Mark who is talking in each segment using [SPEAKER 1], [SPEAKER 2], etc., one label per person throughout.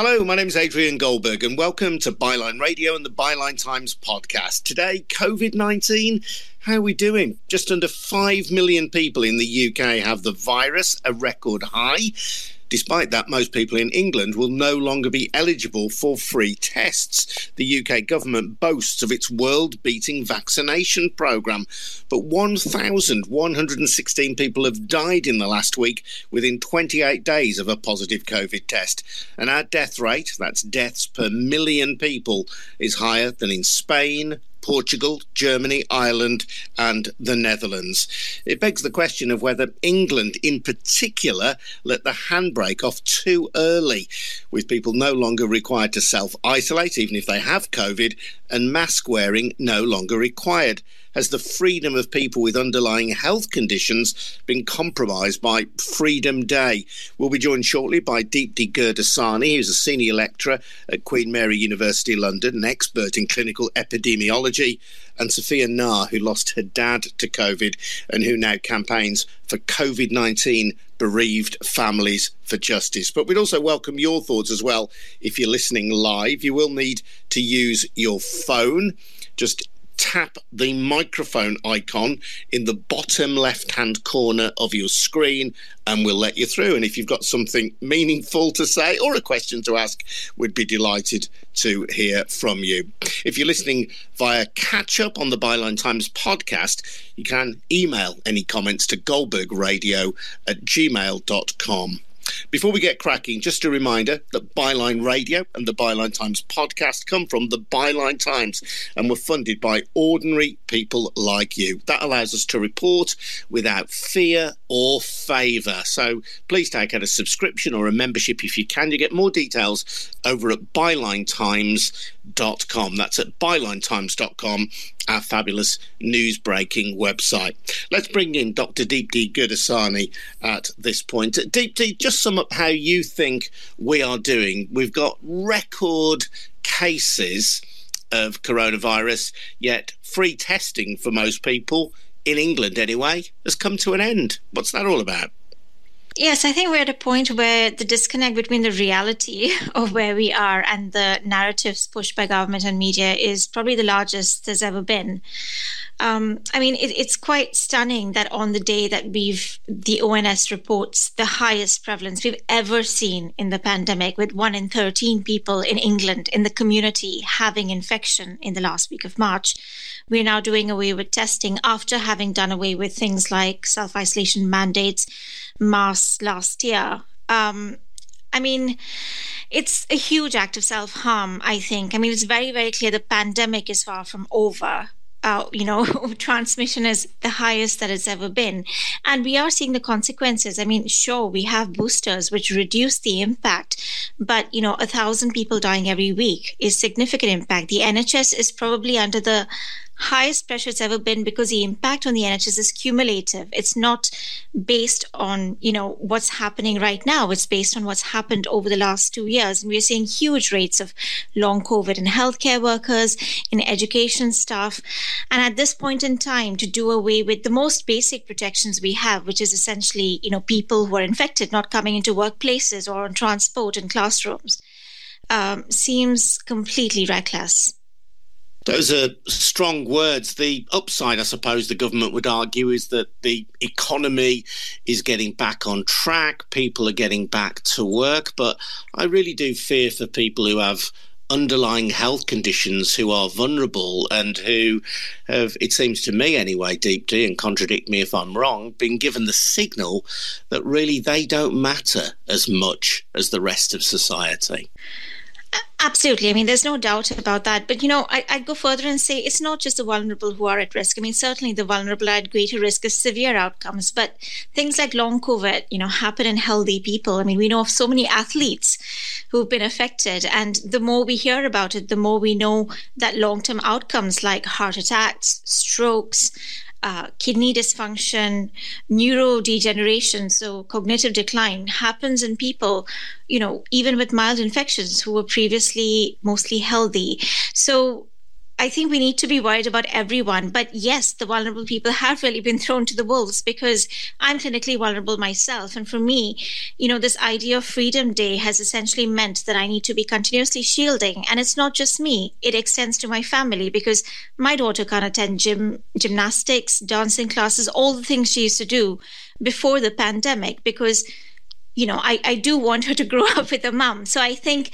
[SPEAKER 1] Hello, my name is Adrian Goldberg, and welcome to Byline Radio and the Byline Times podcast. Today, COVID 19. How are we doing? Just under 5 million people in the UK have the virus, a record high. Despite that, most people in England will no longer be eligible for free tests. The UK government boasts of its world beating vaccination programme, but 1,116 people have died in the last week within 28 days of a positive COVID test. And our death rate, that's deaths per million people, is higher than in Spain, Portugal, Germany, Ireland, and the Netherlands. It begs the question of whether England, in particular, let the handbrake off too early, with people no longer required to self isolate, even if they have COVID, and mask wearing no longer required has the freedom of people with underlying health conditions been compromised by Freedom Day? We'll be joined shortly by Deepti Gurdasani, who's a senior lecturer at Queen Mary University London, an expert in clinical epidemiology, and Sophia Ngah, who lost her dad to COVID and who now campaigns for COVID 19 bereaved families for justice. But we'd also welcome your thoughts as well. If you're listening live, you will need to use your phone. Just tap the microphone icon in the bottom left hand corner of your screen and we'll let you through. And if you've got something meaningful to say or a question to ask, we'd be delighted to hear from you. If you're listening via catch up on the Byline Times podcast, you can email any comments to goldbergradio at gmail.com. Before we get cracking, just a reminder that Byline Radio and the Byline Times podcast come from the Byline Times and were funded by ordinary people like you. That allows us to report without fear or favour. So please take out a subscription or a membership if you can. You get more details over at bylinetimes.com. That's at bylinetimes.com our fabulous news breaking website. Let's bring in Dr. Deepti Gurdasani at this point. Deepti, just sum up how you think we are doing. We've got record cases of coronavirus, yet free testing for most people, in England anyway, has come to an end. What's that all about?
[SPEAKER 2] Yes, I think we're at a point where the disconnect between the reality of where we are and the narratives pushed by government and media is probably the largest there's ever been. Um, I mean, it, it's quite stunning that on the day that we've, the ONS reports the highest prevalence we've ever seen in the pandemic, with one in 13 people in England in the community having infection in the last week of March. We're now doing away with testing after having done away with things like self isolation mandates, masks last year. Um, I mean, it's a huge act of self harm, I think. I mean, it's very, very clear the pandemic is far from over uh, you know, transmission is the highest that it's ever been. And we are seeing the consequences. I mean, sure, we have boosters which reduce the impact, but, you know, a thousand people dying every week is significant impact. The NHS is probably under the highest pressure it's ever been because the impact on the NHS is cumulative. It's not based on, you know, what's happening right now. It's based on what's happened over the last two years. And we're seeing huge rates of long COVID in healthcare workers, in education staff. And at this point in time, to do away with the most basic protections we have, which is essentially, you know, people who are infected not coming into workplaces or on transport and classrooms, um, seems completely reckless.
[SPEAKER 1] Those are strong words. The upside, I suppose, the government would argue is that the economy is getting back on track, people are getting back to work. But I really do fear for people who have underlying health conditions who are vulnerable and who have, it seems to me anyway, Deepti, and contradict me if I'm wrong, been given the signal that really they don't matter as much as the rest of society.
[SPEAKER 2] Absolutely. I mean, there's no doubt about that. But, you know, I, would go further and say it's not just the vulnerable who are at risk. I mean, certainly the vulnerable are at greater risk of severe outcomes. But things like long COVID, you know, happen in healthy people. I mean, we know of so many athletes who've been affected. And the more we hear about it, the more we know that long term outcomes like heart attacks, strokes, uh, kidney dysfunction, neurodegeneration, so cognitive decline happens in people, you know, even with mild infections who were previously mostly healthy. So I think we need to be worried about everyone. But yes, the vulnerable people have really been thrown to the wolves because I'm clinically vulnerable myself. And for me, you know, this idea of Freedom Day has essentially meant that I need to be continuously shielding. And it's not just me, it extends to my family because my daughter can't attend gym, gymnastics, dancing classes, all the things she used to do before the pandemic because you know, I, I do want her to grow up with a mum. So I think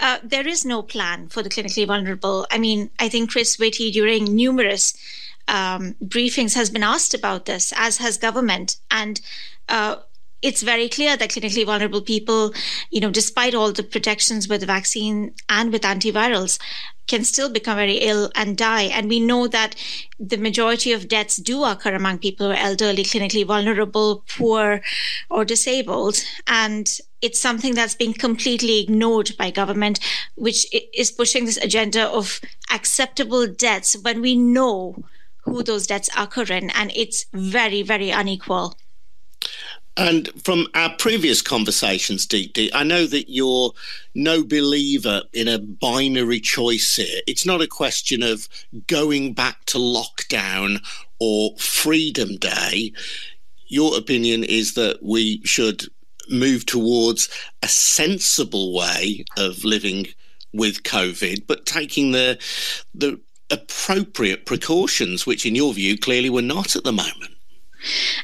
[SPEAKER 2] uh, there is no plan for the clinically vulnerable. I mean, I think Chris Whitty, during numerous um, briefings, has been asked about this, as has government. And uh, it's very clear that clinically vulnerable people, you know, despite all the protections with the vaccine and with antivirals, can still become very ill and die. And we know that the majority of deaths do occur among people who are elderly, clinically vulnerable, poor, or disabled. And it's something that's been completely ignored by government, which is pushing this agenda of acceptable deaths when we know who those deaths occur in. And it's very, very unequal.
[SPEAKER 1] And from our previous conversations, Deepti, I know that you're no believer in a binary choice here. It's not a question of going back to lockdown or Freedom Day. Your opinion is that we should move towards a sensible way of living with COVID, but taking the the appropriate precautions, which in your view clearly were not at the moment.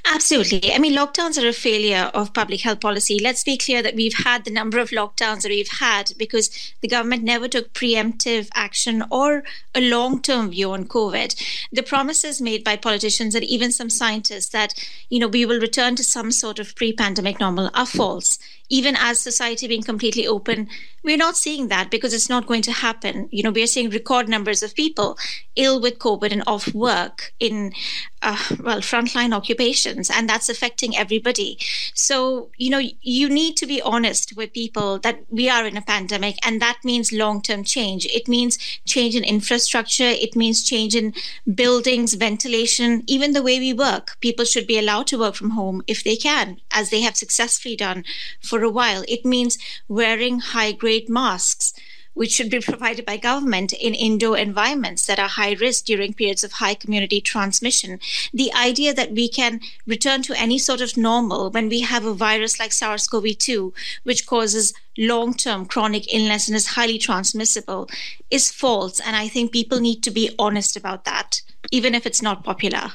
[SPEAKER 2] Absolutely. I mean, lockdowns are a failure of public health policy. Let's be clear that we've had the number of lockdowns that we've had because the government never took preemptive action or a long term view on COVID. The promises made by politicians and even some scientists that, you know, we will return to some sort of pre pandemic normal are false even as society being completely open, we're not seeing that because it's not going to happen. You know, we're seeing record numbers of people ill with COVID and off work in, uh, well, frontline occupations, and that's affecting everybody. So, you know, you need to be honest with people that we are in a pandemic, and that means long term change. It means change in infrastructure, it means change in buildings, ventilation, even the way we work. People should be allowed to work from home if they can, as they have successfully done for for a while. It means wearing high grade masks, which should be provided by government in indoor environments that are high risk during periods of high community transmission. The idea that we can return to any sort of normal when we have a virus like SARS CoV 2, which causes long term chronic illness and is highly transmissible, is false. And I think people need to be honest about that, even if it's not popular.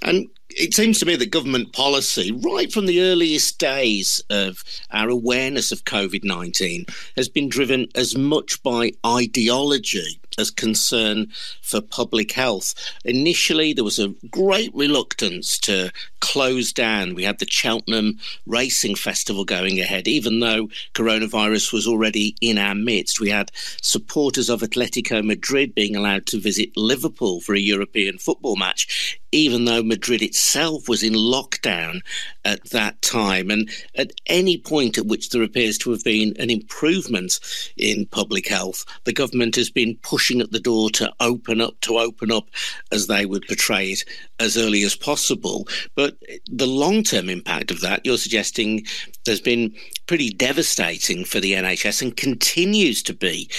[SPEAKER 1] And it seems to me that government policy, right from the earliest days of our awareness of COVID 19, has been driven as much by ideology as concern for public health. Initially, there was a great reluctance to close down. We had the Cheltenham Racing Festival going ahead, even though coronavirus was already in our midst. We had supporters of Atletico Madrid being allowed to visit Liverpool for a European football match, even though Madrid itself was in lockdown at that time. And at any point at which there appears to have been an improvement in public health, the government has been pushing at the door to open up, to open up, as they would portray it, as early as possible. But the long term impact of that, you're suggesting, has been pretty devastating for the NHS and continues to be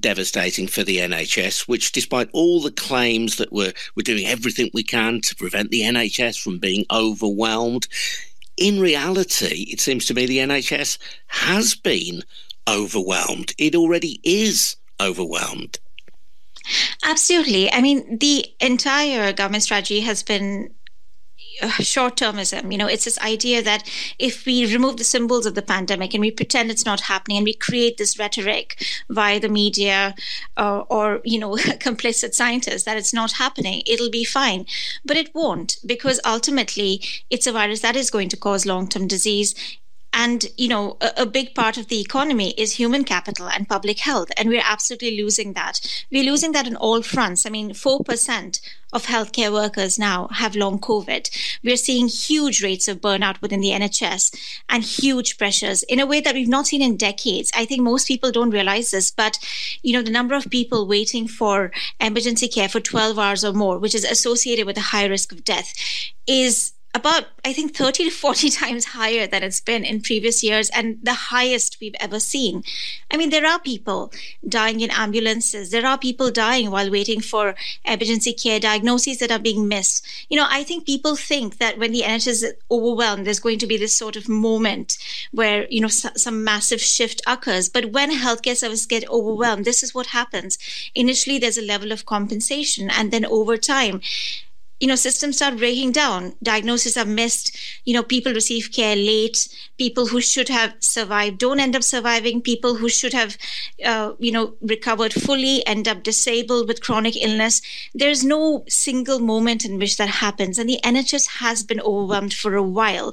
[SPEAKER 1] devastating for the NHS, which, despite all the claims that we're, we're doing everything we can to prevent the NHS from being overwhelmed, in reality, it seems to me the NHS has been overwhelmed. It already is overwhelmed.
[SPEAKER 2] Absolutely. I mean, the entire government strategy has been uh, short termism. You know, it's this idea that if we remove the symbols of the pandemic and we pretend it's not happening and we create this rhetoric via the media uh, or, you know, complicit scientists that it's not happening, it'll be fine. But it won't because ultimately it's a virus that is going to cause long term disease and you know a, a, big part of the economy is human capital and public health and we're absolutely losing that. We're losing that on all fronts. I mean 4% of healthcare workers now have long covid. We're seeing huge rates of burnout within the nhs and huge pressures in a way that we've not seen in decades. I think most people don't realize this but you know the number of people waiting for emergency care for 12 hours or more which is associated with a high risk of death is about, I think, 30 to 40 times higher than it's been in previous years and the highest we've ever seen. I mean, there are people dying in ambulances, there are people dying while waiting for emergency care, diagnoses that are being missed. You know, I think people think that when the NHS is overwhelmed, there's going to be this sort of moment where, you know, some massive shift occurs. But when healthcare services get overwhelmed, this is what happens. Initially, there's a level of compensation, and then over time, you know systems start breaking down. Diagnoses are missed. You know people receive care late. People who should have survived don't end up surviving. People who should have uh, you know recovered fully end up disabled with chronic illness. There's no single moment in which that happens and the nhs has been overwhelmed for a while.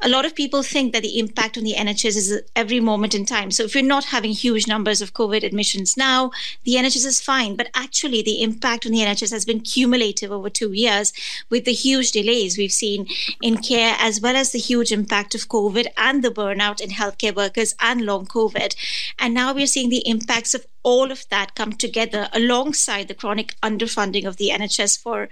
[SPEAKER 2] A lot of people think that the impact on the nhs is every moment in time. So if you're not having huge numbers of covid admissions now the nhs is fine. But actually the impact on the nhs has been cumulative over two years with the huge delays we've seen in care, as well as the huge impact of COVID and the burnout in healthcare workers and long COVID. And now we're seeing the impacts of all of that come together alongside the chronic underfunding of the NHS for,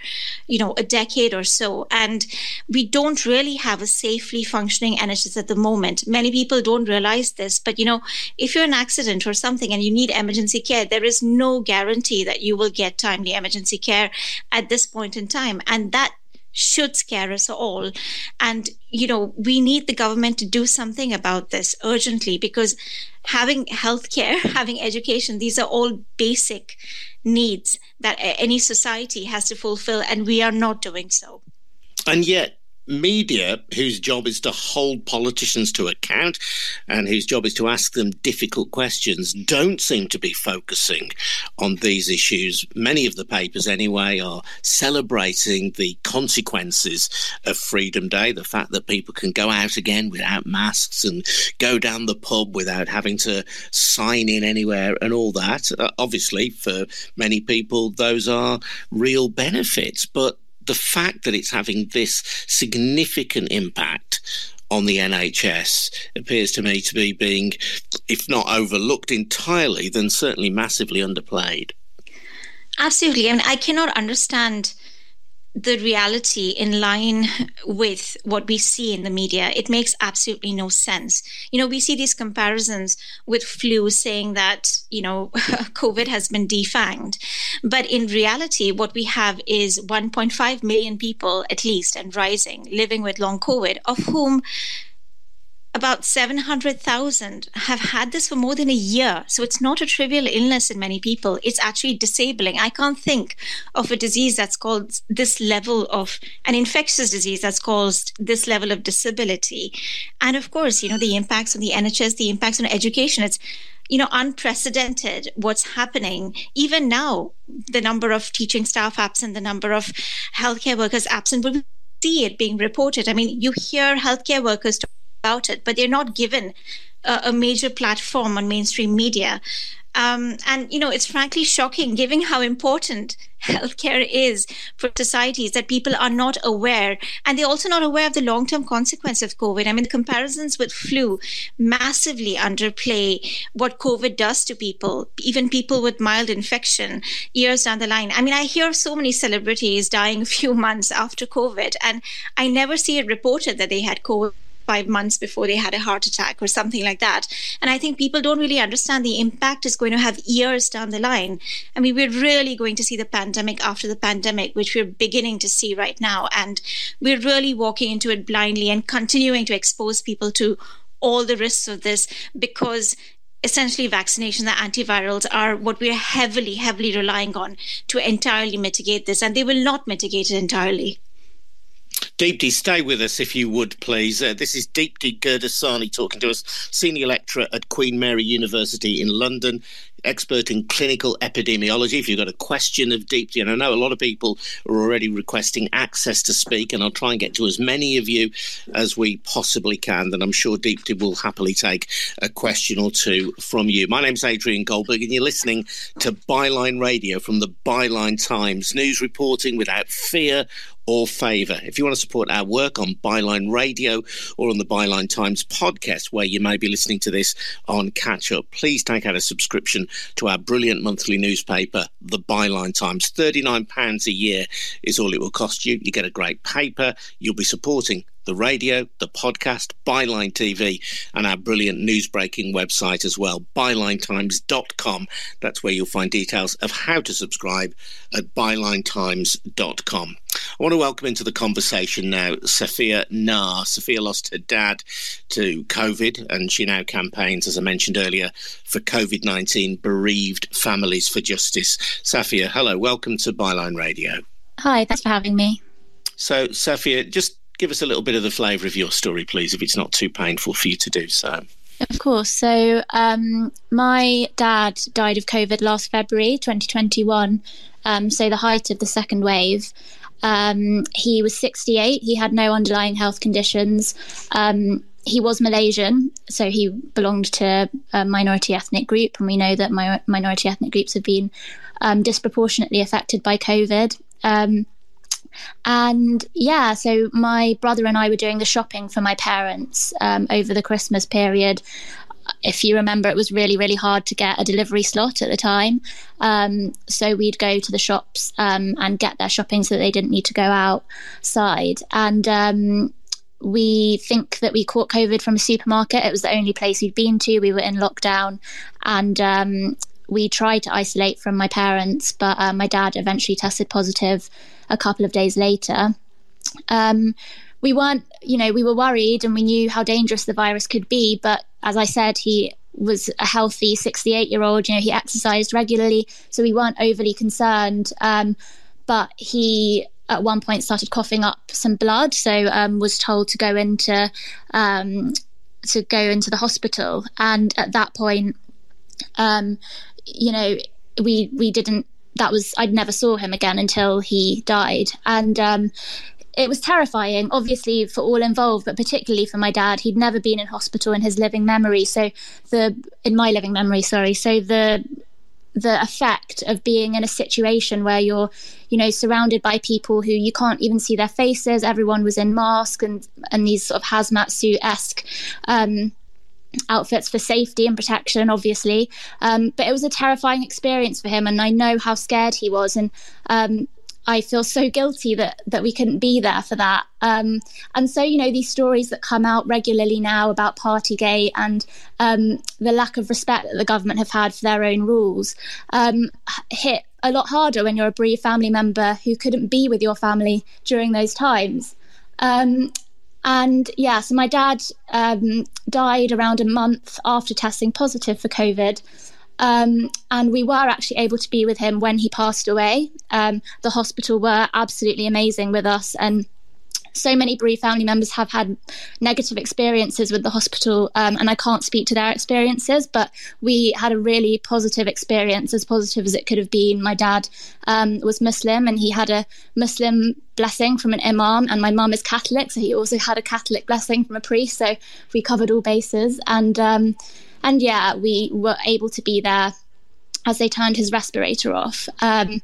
[SPEAKER 2] you know, a decade or so. And we don't really have a safely functioning NHS at the moment. Many people don't realize this, but you know, if you're an accident or something and you need emergency care, there is no guarantee that you will get timely emergency care at this point in time. And that should scare us all. And, you know, we need the government to do something about this urgently because having healthcare, having education, these are all basic needs that any society has to fulfill, and we are not doing so.
[SPEAKER 1] And yet, media, whose job is to hold politicians to account and whose job is to ask them difficult questions, don't seem to be focusing on these issues. Many of the papers, anyway, are celebrating the consequences of Freedom Day, the fact that people can go out again without masks and go down the pub without having to sign in anywhere and all that. Uh, obviously, for many people, those are real benefits. But the fact that it's having this significant impact on the NHS appears to me to be being, if not overlooked entirely, then certainly massively underplayed.
[SPEAKER 2] Absolutely. I mean, I cannot understand the reality in line with what we see in the media. It makes absolutely no sense. You know, we see these comparisons with flu saying that, you know, COVID has been defanged. But in reality, what we have is 1.5 million people at least and rising living with long COVID, of whom about 700,000 have had this for more than a year. So it's not a trivial illness in many people. It's actually disabling. I can't think of a disease that's called this level of an infectious disease that's caused this level of disability. And of course, you know, the impacts on the NHS, the impacts on education. It's you know unprecedented what's happening even now the number of teaching staff absent the number of healthcare workers absent we see it being reported i mean you hear healthcare workers talk about it, but they're not given a, a major platform on mainstream media. Um, and, you know, it's frankly shocking given how important healthcare is for societies that people are not aware. And they're also not aware of the long term consequence of COVID. I mean, the comparisons with flu massively underplay what COVID does to people, even people with mild infection years down the line. I mean, I hear so many celebrities dying a few months after COVID, and I never see it reported that they had COVID five months before they had a heart attack or something like that. And I think people don't really understand the impact is going to have years down the line. I mean, we're really going to see the pandemic after the pandemic, which we're beginning to see right now. And we're really walking into it blindly and continuing to expose people to all the risks of this because essentially vaccination, the antivirals are what we're heavily, heavily relying on to entirely mitigate this. And they will not mitigate it entirely.
[SPEAKER 1] Deepti, stay with us if you would, please. Uh, this is Deepti Gurdasani talking to us, senior lecturer at Queen Mary University in London, expert in clinical epidemiology. If you've got a question of Deepti, and I know a lot of people are already requesting access to speak, and I'll try and get to as many of you as we possibly can, then I'm sure Deepti will happily take a question or two from you. My name's Adrian Goldberg, and you're listening to Byline Radio from the Byline Times, news reporting without fear or favour. If you want to support our work on Byline Radio or on the Byline Times podcast, where you may be listening to this on catch up, please take out a subscription to our brilliant monthly newspaper, The Byline Times. £39 a year is all it will cost you. You get a great paper. You'll be supporting the radio, the podcast, Byline TV, and our brilliant news breaking website as well, bylinetimes.com. That's where you'll find details of how to subscribe at bylinetimes.com. I want to welcome into the conversation now Sophia Ngah. Sophia lost her dad to COVID, and she now campaigns, as I mentioned earlier, for COVID 19 bereaved families for justice. Sophia, hello, welcome to Byline Radio.
[SPEAKER 3] Hi, thanks for having me.
[SPEAKER 1] So, Sophia, just give us a little bit of the flavour of your story, please, if it's not too painful for you to do so.
[SPEAKER 3] Of course. So, um, my dad died of COVID last February 2021, um, so the height of the second wave. Um, he was 68. He had no underlying health conditions. Um, he was Malaysian, so he belonged to a minority ethnic group, and we know that my, minority ethnic groups have been um, disproportionately affected by COVID. Um, and yeah, so my brother and I were doing the shopping for my parents um, over the Christmas period. If you remember, it was really, really hard to get a delivery slot at the time. Um, so we'd go to the shops um, and get their shopping so that they didn't need to go outside. And um, we think that we caught COVID from a supermarket. It was the only place we'd been to. We were in lockdown. And um, we tried to isolate from my parents, but uh, my dad eventually tested positive a couple of days later. Um, we weren't, you know, we were worried and we knew how dangerous the virus could be. But as I said, he was a healthy 68 year old, you know, he exercised regularly. So we weren't overly concerned. Um, but he at one point started coughing up some blood. So um, was told to go into, um, to go into the hospital. And at that point, um, you know, we we didn't. That was I'd never saw him again until he died, and um, it was terrifying, obviously for all involved, but particularly for my dad. He'd never been in hospital in his living memory, so the in my living memory, sorry. So the the effect of being in a situation where you're you know surrounded by people who you can't even see their faces everyone was in mask and and these sort of hazmat suit esque um, outfits for safety and protection, obviously. Um, but it was a terrifying experience for him, and I know how scared he was. And um, I feel so guilty that that we couldn't be there for that. Um, and so, you know, these stories that come out regularly now about Partygate and um, the lack of respect that the government have had for their own rules um, hit a lot harder when you're a bereaved family member who couldn't be with your family during those times. Um, and yeah, so my dad um, died around a month after testing positive for COVID. Um, and we were actually able to be with him when he passed away. Um, the hospital were absolutely amazing with us and so many bereaved family members have had negative experiences with the hospital, um, and I can't speak to their experiences, but we had a really positive experience, as positive as it could have been. My dad um, was Muslim, and he had a Muslim blessing from an imam, and my mum is Catholic, so he also had a Catholic blessing from a priest. So we covered all bases, and um, and yeah, we were able to be there as they turned his respirator off. Um,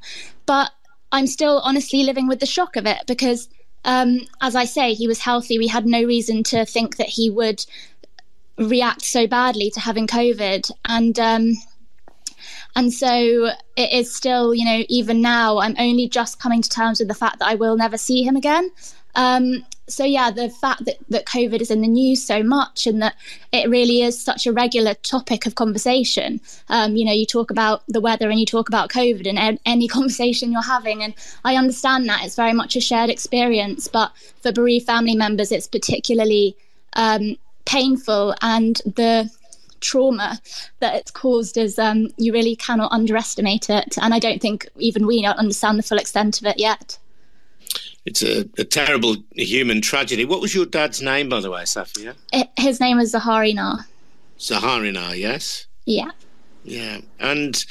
[SPEAKER 3] but I'm still honestly living with the shock of it because um, as I say, he was healthy. We had no reason to think that he would react so badly to having COVID. And um, and so it is still, you know, even now, I'm only just coming to terms with the fact that I will never see him again. Um, so yeah, the fact that, that COVID is in the news so much and that it really is such a regular topic of conversation. Um, you know, you talk about the weather and you talk about COVID and any conversation you're having, and I understand that it's very much a shared experience. But for bereaved family members, it's particularly um, painful, and the trauma that it's caused is um, you really cannot underestimate it. And I don't think even we understand the full extent of it yet
[SPEAKER 1] it's a, a, terrible human tragedy. What was your dad's name, by the way, Safiya?
[SPEAKER 3] His name was Zahari Ngah.
[SPEAKER 1] Zahari Ngah, yes?
[SPEAKER 3] Yeah.
[SPEAKER 1] Yeah. And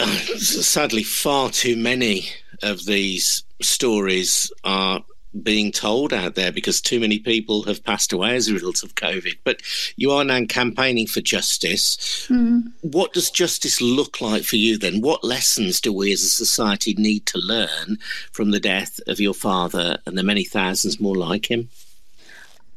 [SPEAKER 1] uh, sadly, far too many of these stories are being told out there because too many people have passed away as a result of COVID. But you are now campaigning for justice. Mm. What does justice look like for you then? What lessons do we as a society need to learn from the death of your father and the many thousands more like him?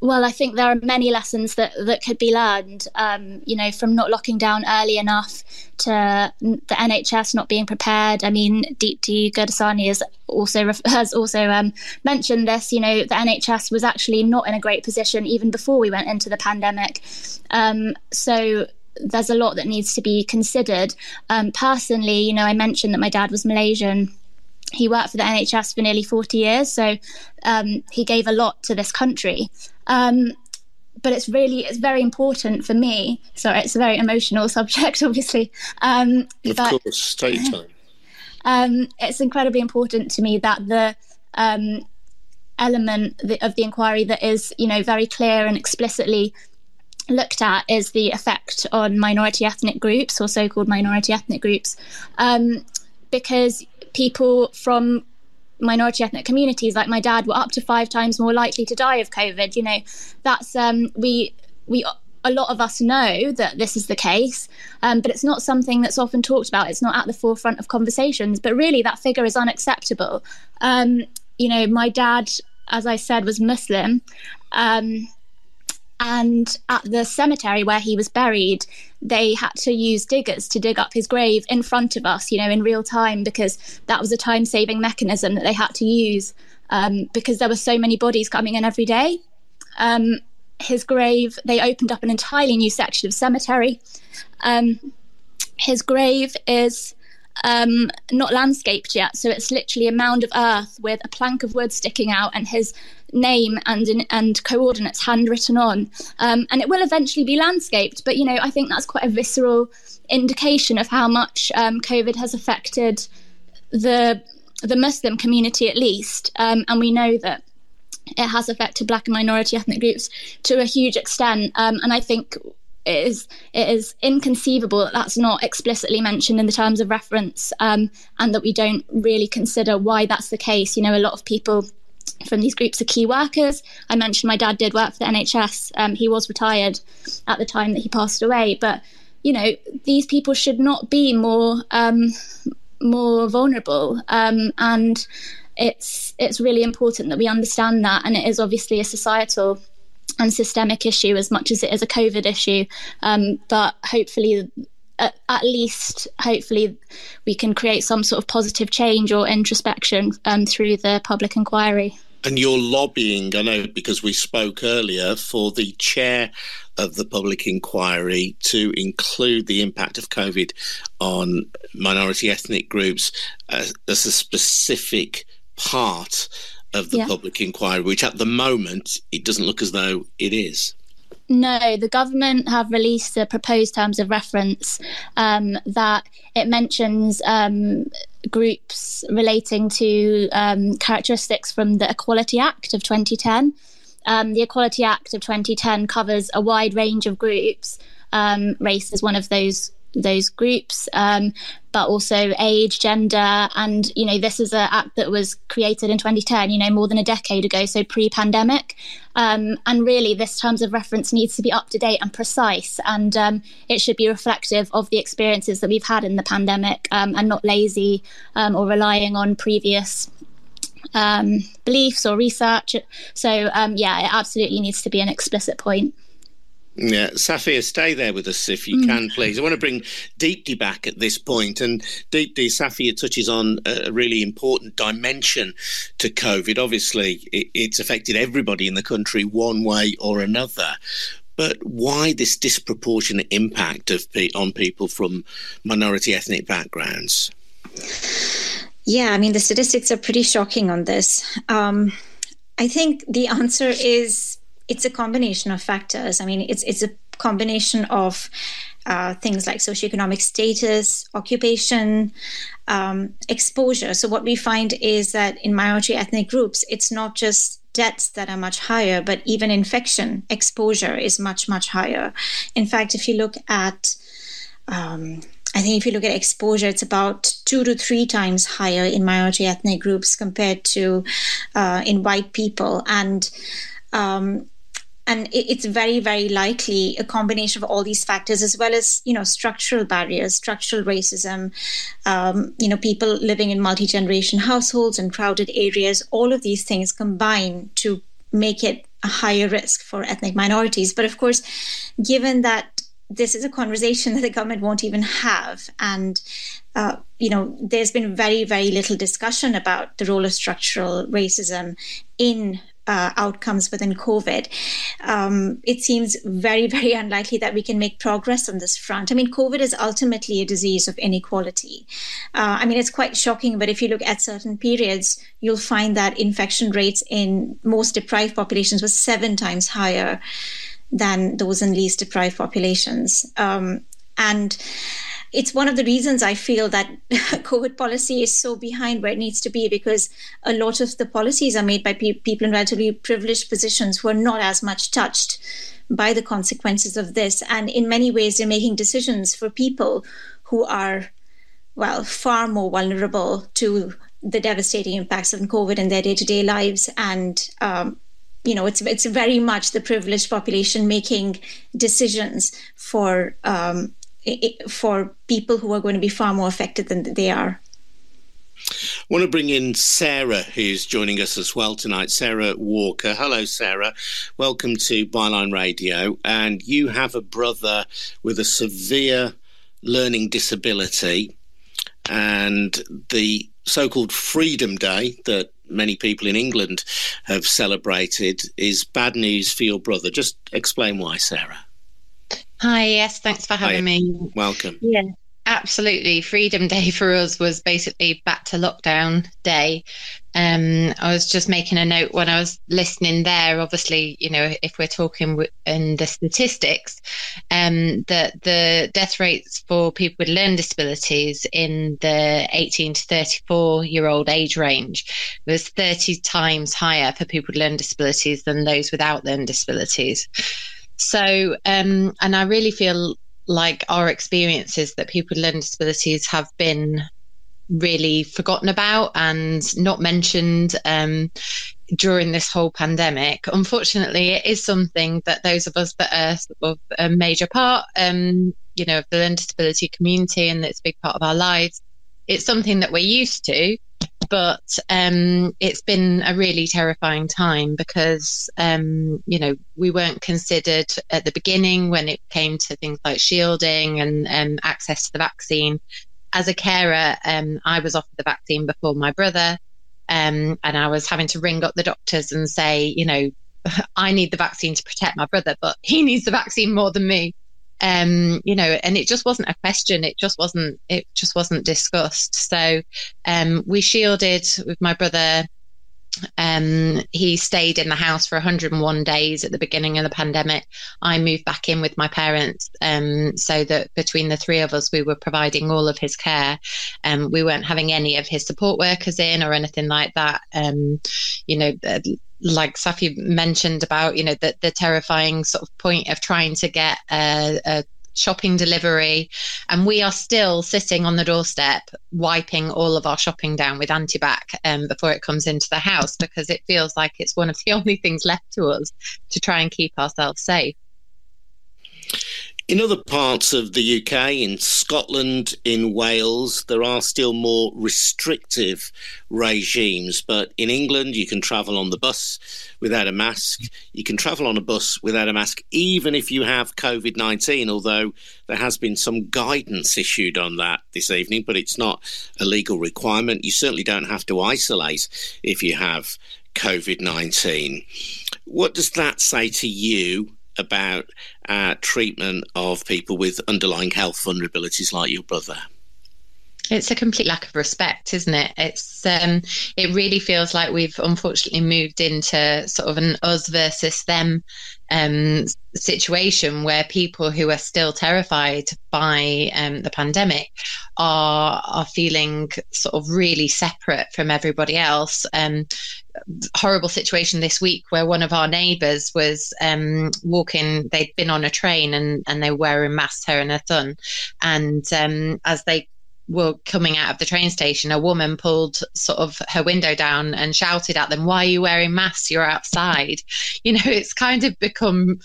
[SPEAKER 3] Well, I think there are many lessons that, that could be learned, um, you know, from not locking down early enough to the NHS not being prepared. I mean, Deepti Gurdasani has also has also um, mentioned this. You know, the NHS was actually not in a great position even before we went into the pandemic. Um, so there's a lot that needs to be considered. Um, personally, you know, I mentioned that my dad was Malaysian he worked for the NHS for nearly 40 years, so um, he gave a lot to this country. Um, but it's really it's very important for me. Sorry, it's a very emotional subject, obviously. Um,
[SPEAKER 1] of
[SPEAKER 3] but,
[SPEAKER 1] course, take time.
[SPEAKER 3] Um, it's incredibly important to me that the um, element of the inquiry that is, you know, very clear and explicitly looked at is the effect on minority ethnic groups or so-called minority ethnic groups, um, because people from minority ethnic communities like my dad were up to five times more likely to die of covid you know that's um, we we a lot of us know that this is the case, um, but it's not something that's often talked about. It's not at the forefront of conversations. But really, that figure is unacceptable. Um, you know, my dad, as I said, was Muslim. Um, and at the cemetery where he was buried, they had to use diggers to dig up his grave in front of us, you know, in real time, because that was a time saving mechanism that they had to use um, because there were so many bodies coming in every day. Um, his grave, they opened up an entirely new section of cemetery. Um, his grave is um, not landscaped yet, so it's literally a mound of earth with a plank of wood sticking out and his name and and coordinates handwritten on, um, and it will eventually be landscaped. But you know, I think that's quite a visceral indication of how much um, COVID has affected the the Muslim community, at least, um, and we know that it has affected Black and minority ethnic groups to a huge extent. Um, and I think it is it is inconceivable that that's not explicitly mentioned in the terms of reference, um, and that we don't really consider why that's the case. You know, a lot of people from these groups of key workers. I mentioned my dad did work for the NHS. Um, he was retired at the time that he passed away, but you know these people should not be more um, more vulnerable, um, and it's it's really important that we understand that. And it is obviously a societal and systemic issue as much as it is a COVID issue. Um, but hopefully, at, at, least hopefully we can create some sort of positive change or introspection um, through the public inquiry.
[SPEAKER 1] And you're lobbying, I know, because we spoke earlier, for the chair of the public inquiry to include the impact of COVID on minority ethnic groups as, as a specific part of the yeah. public inquiry, which at the moment it doesn't look as though it is.
[SPEAKER 3] No, the government have released the proposed terms of reference um, that it mentions um, groups relating to um, characteristics from the Equality Act of 2010. Um, the Equality Act of 2010 covers a wide range of groups. Um, race is one of those those groups, um, but also age, gender, and you know this is an act that was created in 2010, you know more than a decade ago, so pre-pandemic, um, and really this terms of reference needs to be up to date and precise, and um, it should be reflective of the experiences that we've had in the pandemic, um, and not lazy um, or relying on previous um, beliefs or research. So yeah, it absolutely needs to be an explicit point.
[SPEAKER 1] Yeah, Safia, stay there with us if you mm. can, please. I want to bring Deepti back at this point, and Deepti, Safia touches on a really important dimension to COVID. Obviously, it's affected everybody in the country one way or another. But why this disproportionate impact of on people from minority ethnic backgrounds?
[SPEAKER 2] Yeah, I mean the statistics are pretty shocking on this. Um, I think the answer is it's a combination of factors. I mean, it's it's a combination of uh, things like socioeconomic status, occupation, um, exposure. So what we find is that in minority ethnic groups, it's not just deaths that are much higher, but even infection exposure is much much higher. In fact, if you look at um, I think if you look at exposure, it's about two to three times higher in minority ethnic groups compared to uh, in white people. And um, and it's very very likely a combination of all these factors as well as you know structural barriers structural racism um, you know people living in multi-generation households and crowded areas all of these things combine to make it a higher risk for ethnic minorities. But of course, given that this is a conversation that the government won't even have, and uh, you know, there's been very, very little discussion about the role of structural racism in uh, outcomes within COVID, um, it seems very, very unlikely that we can make progress on this front. I mean, COVID is ultimately a disease of inequality. Uh, I mean, it's quite shocking, but if you look at certain periods, you'll find that infection rates in most deprived populations was seven times higher than those in least deprived populations. Um, and it's one of the reasons I feel that COVID policy is so behind where it needs to be because a lot of the policies are made by pe- people in relatively privileged positions who are not as much touched by the consequences of this. And in many ways, they're making decisions for people who are, well, far more vulnerable to the devastating impacts of COVID in their day to day lives. And, um, you know, it's it's very much the privileged population making decisions for um, for people who are going to be far more affected than they are.
[SPEAKER 1] I want to bring in Sarah, who's joining us as well tonight. Sarah Walker. Hello, Sarah. Welcome to Byline Radio. And you have a brother with a severe learning disability. And the so called Freedom Day that many people in England have celebrated is bad news for your brother. Just explain why, Sarah.
[SPEAKER 4] Hi, yes, thanks for having Hi. me.
[SPEAKER 1] Welcome.
[SPEAKER 4] Yeah, absolutely. Freedom Day for us was basically back to lockdown day. Um, I was just making a note when I was listening there. Obviously, you know, if we're talking in the statistics, um, that the death rates for people with learning disabilities in the 18 to 34 year old age range was 30 times higher for people with learning disabilities than those without learning disabilities. So, um, and I really feel like our experiences that people with learning disabilities have been really forgotten about and not mentioned um, during this whole pandemic. Unfortunately, it is something that those of us that are sort of a major part, um, you know, of the learning disability community and it's a big part of our lives, it's something that we're used to but um, it's been a really terrifying time because um, you know we weren't considered at the beginning when it came to things like shielding and um, access to the vaccine. As a carer, um, I was offered the vaccine before my brother, um, and I was having to ring up the doctors and say, you know, I need the vaccine to protect my brother, but he needs the vaccine more than me um, you know, and it just wasn't a question. It just wasn't. It just wasn't discussed. So um, we shielded with my brother. Um, he stayed in the house for 101 days at the beginning of the pandemic. I moved back in with my parents, um, so that between the three of us, we were providing all of his care. Um, we weren't having any of his support workers in or anything like that. Um, you know, like Safi mentioned about, you know, the, the terrifying sort of point of trying to get a, a shopping delivery and we are still sitting on the doorstep wiping all of our shopping down with antibac um, before it comes into the house because it feels like it's one of the only things left to us to try and keep ourselves safe
[SPEAKER 1] in other parts of the UK, in Scotland, in Wales, there are still more restrictive regimes. But in England, you can travel on the bus without a mask. You can travel on a bus without a mask, even if you have COVID 19, although there has been some guidance issued on that this evening, but it's not a legal requirement. You certainly don't have to isolate if you have COVID 19. What does that say to you about uh, treatment of people with underlying health vulnerabilities like your brother?
[SPEAKER 4] It's a complete lack of respect, isn't it? It's um, it really feels like we've unfortunately moved into sort of an us versus them um, situation where people who are still terrified by um, the pandemic are are feeling sort of really separate from everybody else. Um, horrible situation this week where one of our neighbours was um, walking. They'd been on a train and and they were wearing masks, her and her son, and um, as they were coming out of the train station, a woman pulled sort of her window down and shouted at them, Why are you wearing masks? You're outside. You know, it's kind of become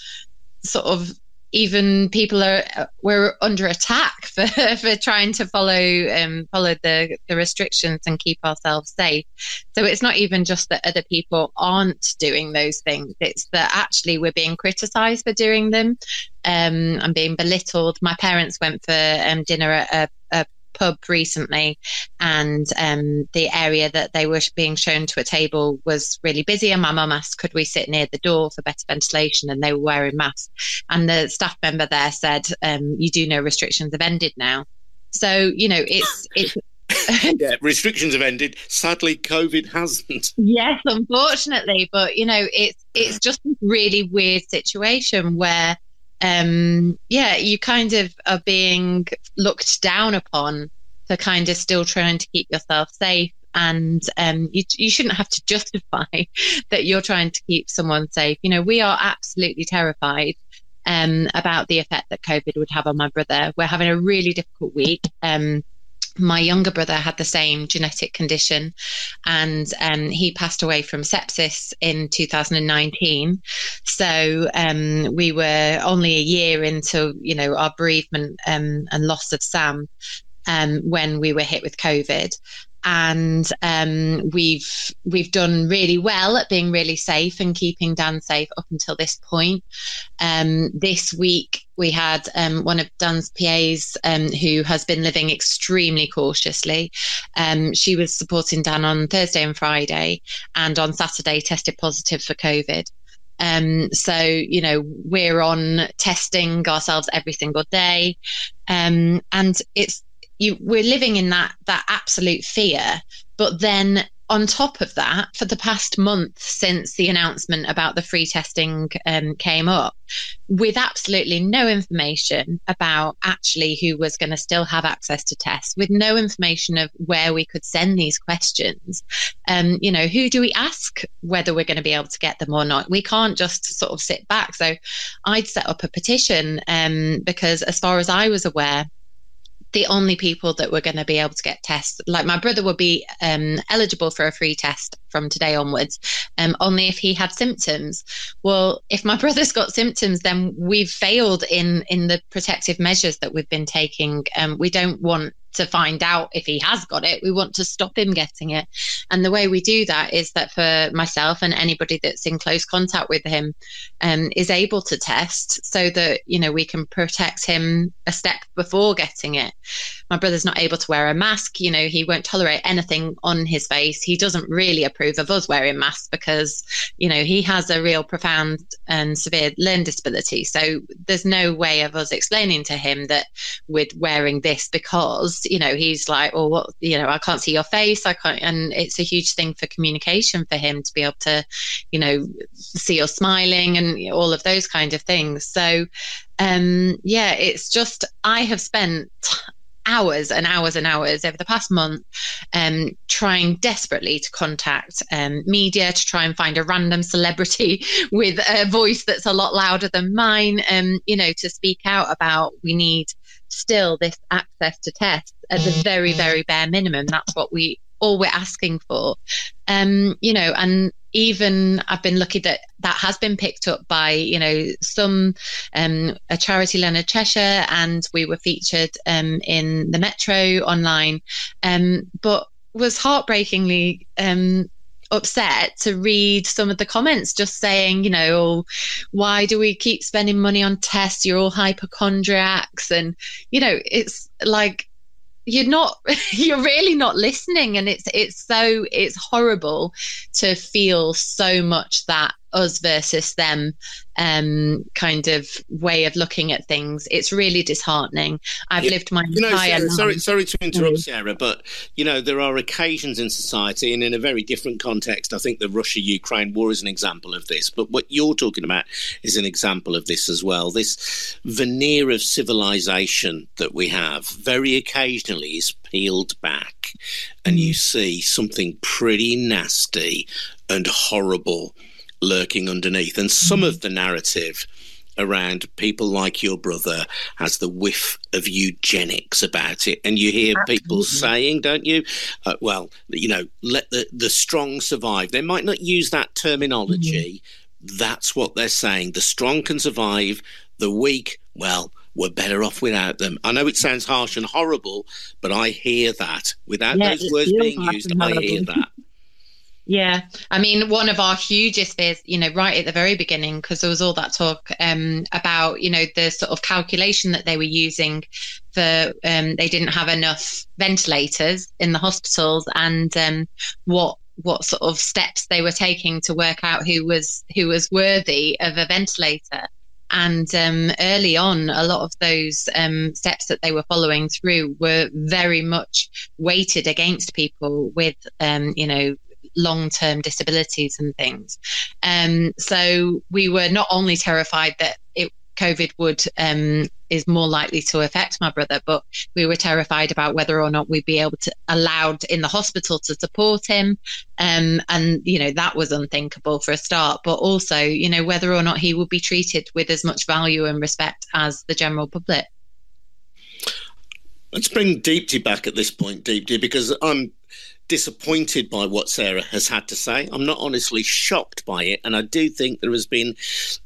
[SPEAKER 4] sort of even people are we're under attack for, for trying to follow um, follow the, the restrictions and keep ourselves safe. So it's not even just that other people aren't doing those things; it's that actually we're being criticised for doing them um, and being belittled. My parents went for um, dinner at a, a pub recently, and um, the area that they were being shown to a table was really busy. And my mum asked, "Could we sit near the door for better ventilation?" And they were wearing masks. And the staff member there said, um, "You do know restrictions have ended now." So you know, it's it's.
[SPEAKER 1] yeah, restrictions have ended. Sadly, COVID hasn't.
[SPEAKER 4] Yes, unfortunately, but you know, it's it's just a really weird situation where um, yeah, you kind of are being looked down upon for kind of still trying to keep yourself safe. And um, you, you shouldn't have to justify that you're trying to keep someone safe. You know, we are absolutely terrified um, about the effect that COVID would have on my brother. We're having a really difficult week. Um, my younger brother had the same genetic condition and um, he passed away from sepsis in 2019 so um, we were only a year into you know our bereavement um, and loss of sam um, when we were hit with covid and um, we've we've done really well at being really safe and keeping Dan safe up until this point. Um, this week we had um, one of Dan's PAs um, who has been living extremely cautiously. Um, she was supporting Dan on Thursday and Friday, and on Saturday tested positive for COVID. Um, so, you know, we're on testing ourselves every single day. Um, and it's you we're living in that that absolute fear but then on top of that, for the past month since the announcement about the free testing um, came up, with absolutely no information about actually who was going to still have access to tests, with no information of where we could send these questions, um, you know, who do we ask whether we're going to be able to get them or not? We can't just sort of sit back. So I'd set up a petition um, because, as far as I was aware, the only people that were going to be able to get tests. Like my brother would be um, eligible for a free test from today onwards, um, only if he had symptoms. Well, if my brother's got symptoms, then we've failed in in the protective measures that we've been taking. Um, we don't want to find out if he has got it. We want to stop him getting it. And the way we do that is that for myself and anybody that's in close contact with him um, is able to test so that, you know, we can protect him a step before getting it. My brother's not able to wear a mask. You know, he won't tolerate anything on his face. He doesn't really approve of us wearing masks because, you know, he has a real profound and severe learning disability. So there's no way of us explaining to him that we're wearing this because you know, he's like, well, what, you know, I can't see your face. I can't. And it's a huge thing for communication for him to be able to, you know, see us smiling and all of those kind of things. So, um, yeah, it's just, I have spent hours and hours and hours over the past month um, trying desperately to contact um, media to try and find a random celebrity with a voice that's a lot louder than mine um, you know to speak out about we need still this access to tests at the very, mm-hmm. very bare minimum. That's what we all we're asking for. Um, you know, and even I've been lucky that that has been picked up by, you know, some um, a charity Leonard Cheshire, and we were featured um, in the Metro online. Um, but was heartbreakingly um, upset to read some of the comments just saying, you know, oh, why do we keep spending money on tests? You're all hypochondriacs. And, you know, it's like, you're not you're really not listening and it's it's so it's horrible to feel so much that us versus them um, kind of way of looking at things. It's really disheartening. I've yeah. lived my you know, entire
[SPEAKER 1] Sarah, sorry, sorry to interrupt, Sarah, but you know there are occasions in society, and in a very different context. I think the Russia-Ukraine war is an example of this, but what you're talking about is an example of this as well. This veneer of civilization that we have very occasionally is peeled back, and you mm. see something pretty nasty and horrible lurking underneath. And some of the narrative around people like your brother has the whiff of eugenics about it. And you hear Absolutely. people saying, don't you? Uh, well, you know, let the, the strong survive. They might not use that terminology. Mm-hmm. That's what they're saying. The strong can survive, the weak, well, we're better off without them. I know it sounds harsh and horrible, but I hear that. Without yeah, those words being used, I hear that.
[SPEAKER 4] Yeah, I mean, one of our hugest fears, you know, right at the very beginning, because there was all that talk um, about, you know, the sort of calculation that they were using for um, they didn't have enough ventilators in the hospitals, and um, what what sort of steps they were taking to work out who was who was worthy of a ventilator. And um, early on, a lot of those um, steps that they were following through were very much weighted against people with, um, you know, long term disabilities and things. Um, so we were not only terrified that it, COVID would um, is more likely to affect my brother, but we were terrified about whether or not we'd be able to allowed in the hospital to support him, um, and you know that was unthinkable for a start. But also, you know, whether or not he would be treated with as much value and respect as the general public.
[SPEAKER 1] Let's bring Deepti back at this point, Deepti, because I'm disappointed by what Sarah has had to say. I'm not honestly shocked by it. And I do think there has been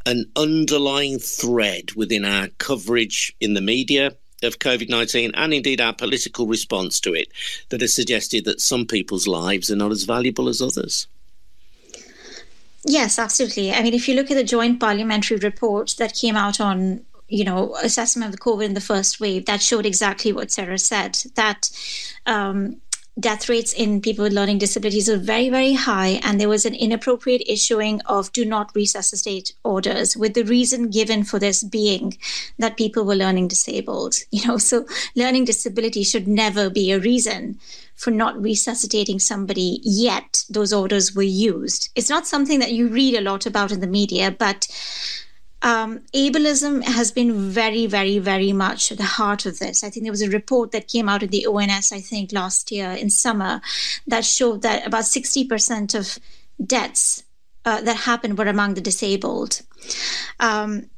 [SPEAKER 1] an underlying thread within our coverage in the media of COVID 19 and indeed our political response to it that has suggested that some people's lives are not as valuable as others.
[SPEAKER 2] Yes, absolutely. I mean, if you look at the joint parliamentary report that came out on you know assessment of the covid in the first wave that showed exactly what sarah said that um, death rates in people with learning disabilities are very, very high. And there was an inappropriate issuing of do not resuscitate orders, with the reason given for this being that people were learning disabled. You know, so learning disability should never be a reason for not resuscitating somebody, yet those orders were used. It's not something that you read a lot about in the media, but um, ableism has been very, very, very much at the heart of this. I think there was a report that came out of the ONS, I think, last year in summer that showed that about 60% of deaths uh, that happened were among the disabled. Um,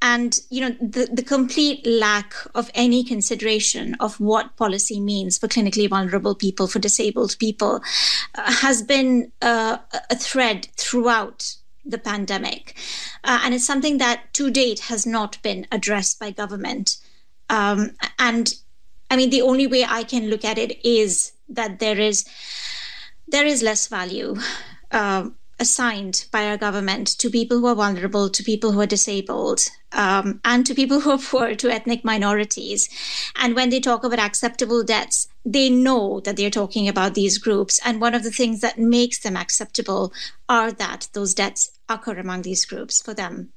[SPEAKER 2] and you know the, the complete lack of any consideration of what policy means for clinically vulnerable people for disabled people uh, has been uh, a thread throughout the pandemic. Uh, and it's something that to date has not been addressed by government. Um, and I mean, the only way I can look at it is that there is there is less value uh, assigned by our government to people who are vulnerable, to people who are disabled, um, and to people who are poor, to ethnic minorities. And when they talk about acceptable deaths, they know that they're talking about these groups. And one of the things that makes them acceptable are that those deaths occur among these groups for them.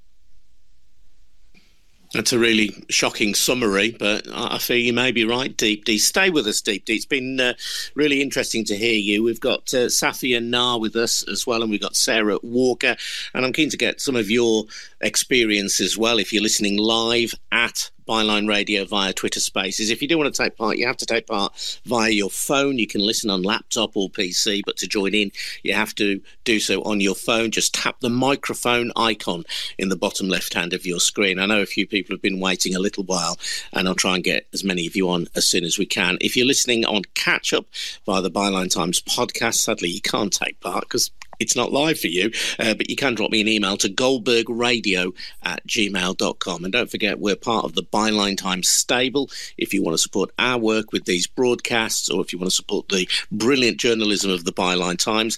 [SPEAKER 1] That's a really shocking summary, but I feel you may be right, Deepti. Stay with us, Deepti. It's been uh, really interesting to hear you. We've got uh, Safia Ngah with us as well, and we've got Sarah Walker. And I'm keen to get some of your experience as well if you're listening live at Byline Radio via Twitter Spaces. If you do want to take part, you have to take part via your phone. You can listen on laptop or PC, but to join in, you have to do so on your phone. Just tap the microphone icon in the bottom left hand of your screen. I know a few people have been waiting a little while, and I'll try and get as many of you on as soon as we can. If you're listening on catch up via the Byline Times podcast, sadly, you can't take part because it's not live for you, uh, but you can drop me an email to goldbergradio at gmail.com. And don't forget, we're part of the Byline Times stable. If you want to support our work with these broadcasts, or if you want to support the brilliant journalism of the Byline Times,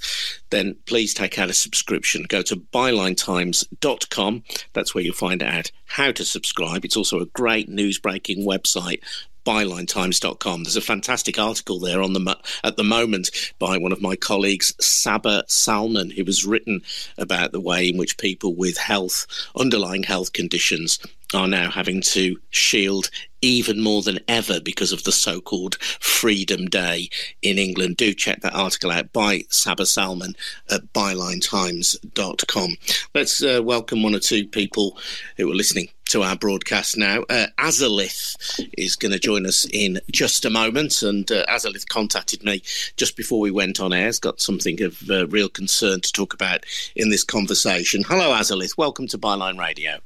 [SPEAKER 1] then please take out a subscription. Go to bylinetimes.com. That's where you'll find out how to subscribe. It's also a great news breaking website bylinetimes.com. There's a fantastic article there on the at the moment by one of my colleagues, Saba Salman, who has written about the way in which people with health, underlying health conditions, are now having to shield even more than ever because of the so called Freedom Day in England. Do check that article out by Saba Salman at bylinetimes.com. Let's uh, welcome one or two people who are listening to our broadcast now. Uh, Azalith is going to join us in just a moment, and uh, Azalith contacted me just before we went on air. Has got something of uh, real concern to talk about in this conversation. Hello, Azalith. Welcome to Byline Radio.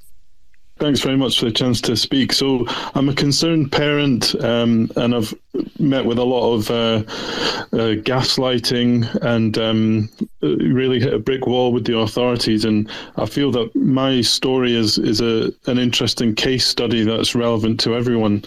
[SPEAKER 5] Thanks very much for the chance to speak. So, I'm a concerned parent, um, and I've met with a lot of uh, uh, gaslighting and um, really hit a brick wall with the authorities, and I feel that my story is is a an interesting case study that's relevant to everyone.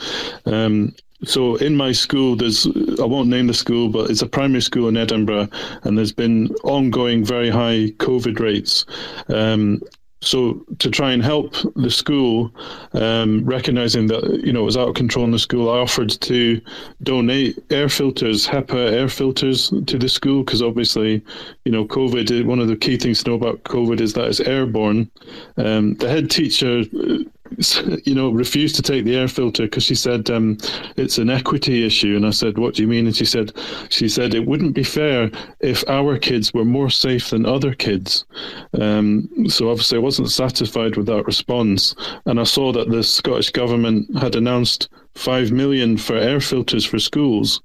[SPEAKER 5] Um, so in my school, there's I won't name the school, but it's a primary school in Edinburgh, and there's been ongoing very high COVID rates. Um, so to try and help the school, um, recognizing that you know it was out of control in the school, I offered to donate air filters, HEPA air filters, to the school because obviously, you know, COVID. One of the key things to know about COVID is that it's airborne. Um, the head teacher you know, refused to take the air filter because she said um, it's an equity issue. And I said, "What do you mean?" And she said, "She said it wouldn't be fair if our kids were more safe than other kids." Um, so obviously, I wasn't satisfied with that response, and I saw that the Scottish government had announced five million for air filters for schools.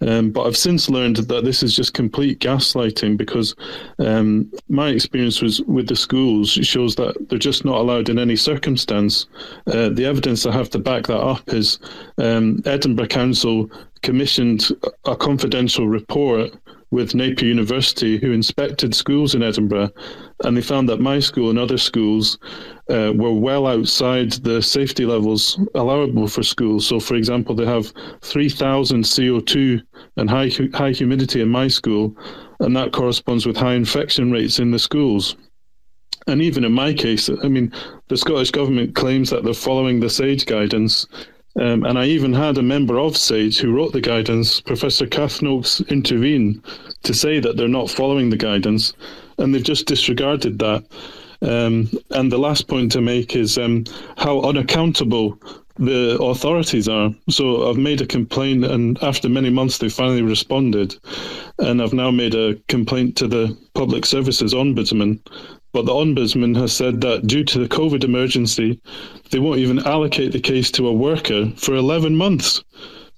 [SPEAKER 5] Um, but I've since learned that this is just complete gaslighting because um, my experience was with the schools shows that they're just not allowed in any circumstance. Uh, the evidence I have to back that up is um, Edinburgh Council commissioned a confidential report with Napier University, who inspected schools in Edinburgh, and they found that my school and other schools uh, were well outside the safety levels allowable for schools. So, for example, they have 3,000 CO2 and high, high humidity in my school, and that corresponds with high infection rates in the schools. And even in my case, I mean, the Scottish Government claims that they're following the SAGE guidance, um, and I even had a member of SAGE who wrote the guidance, Professor Cath Noakes, intervene to say that they're not following the guidance, and they've just disregarded that. Um, and the last point to make is um, how unaccountable the authorities are. So I've made a complaint, and after many months, they finally responded. And I've now made a complaint to the Public Services Ombudsman but the Ombudsman has said that due to the COVID emergency, they won't even allocate the case to a worker for 11 months.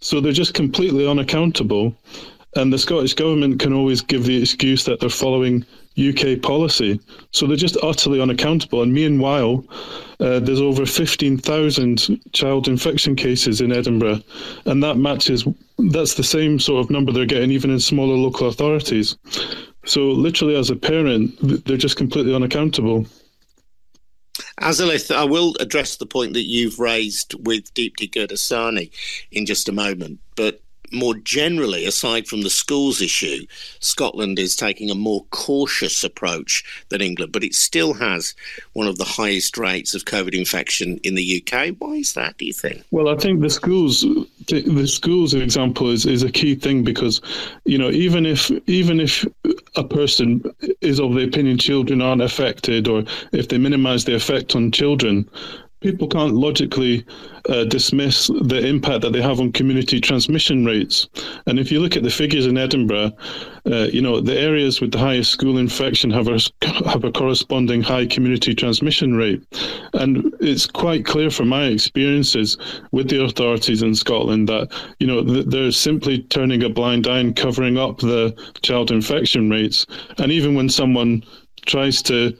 [SPEAKER 5] So they're just completely unaccountable. And the Scottish Government can always give the excuse that they're following UK policy. So they're just utterly unaccountable. And meanwhile, uh, there's over 15,000 child infection cases in Edinburgh. And that matches, that's the same sort of number they're getting even in smaller local authorities. So, literally, as a parent, they're just completely unaccountable.
[SPEAKER 1] Azalith, I will address the point that you've raised with Deepti Gurdasani in just a moment, but more generally, aside from the schools issue, Scotland is taking a more cautious approach than England, but it still has one of the highest rates of COVID infection in the UK. Why is that, do you think?
[SPEAKER 5] Well, I think the schools, the schools example is, is a key thing because, you know, even if even if a person is of the opinion children aren't affected or if they minimize the effect on children, people can't logically uh, dismiss the impact that they have on community transmission rates. And if you look at the figures in Edinburgh, uh, you know the areas with the highest school infection have a have a corresponding high community transmission rate. And it's quite clear from my experiences with the authorities in Scotland that you know they're simply turning a blind eye and covering up the child infection rates. And even when someone tries to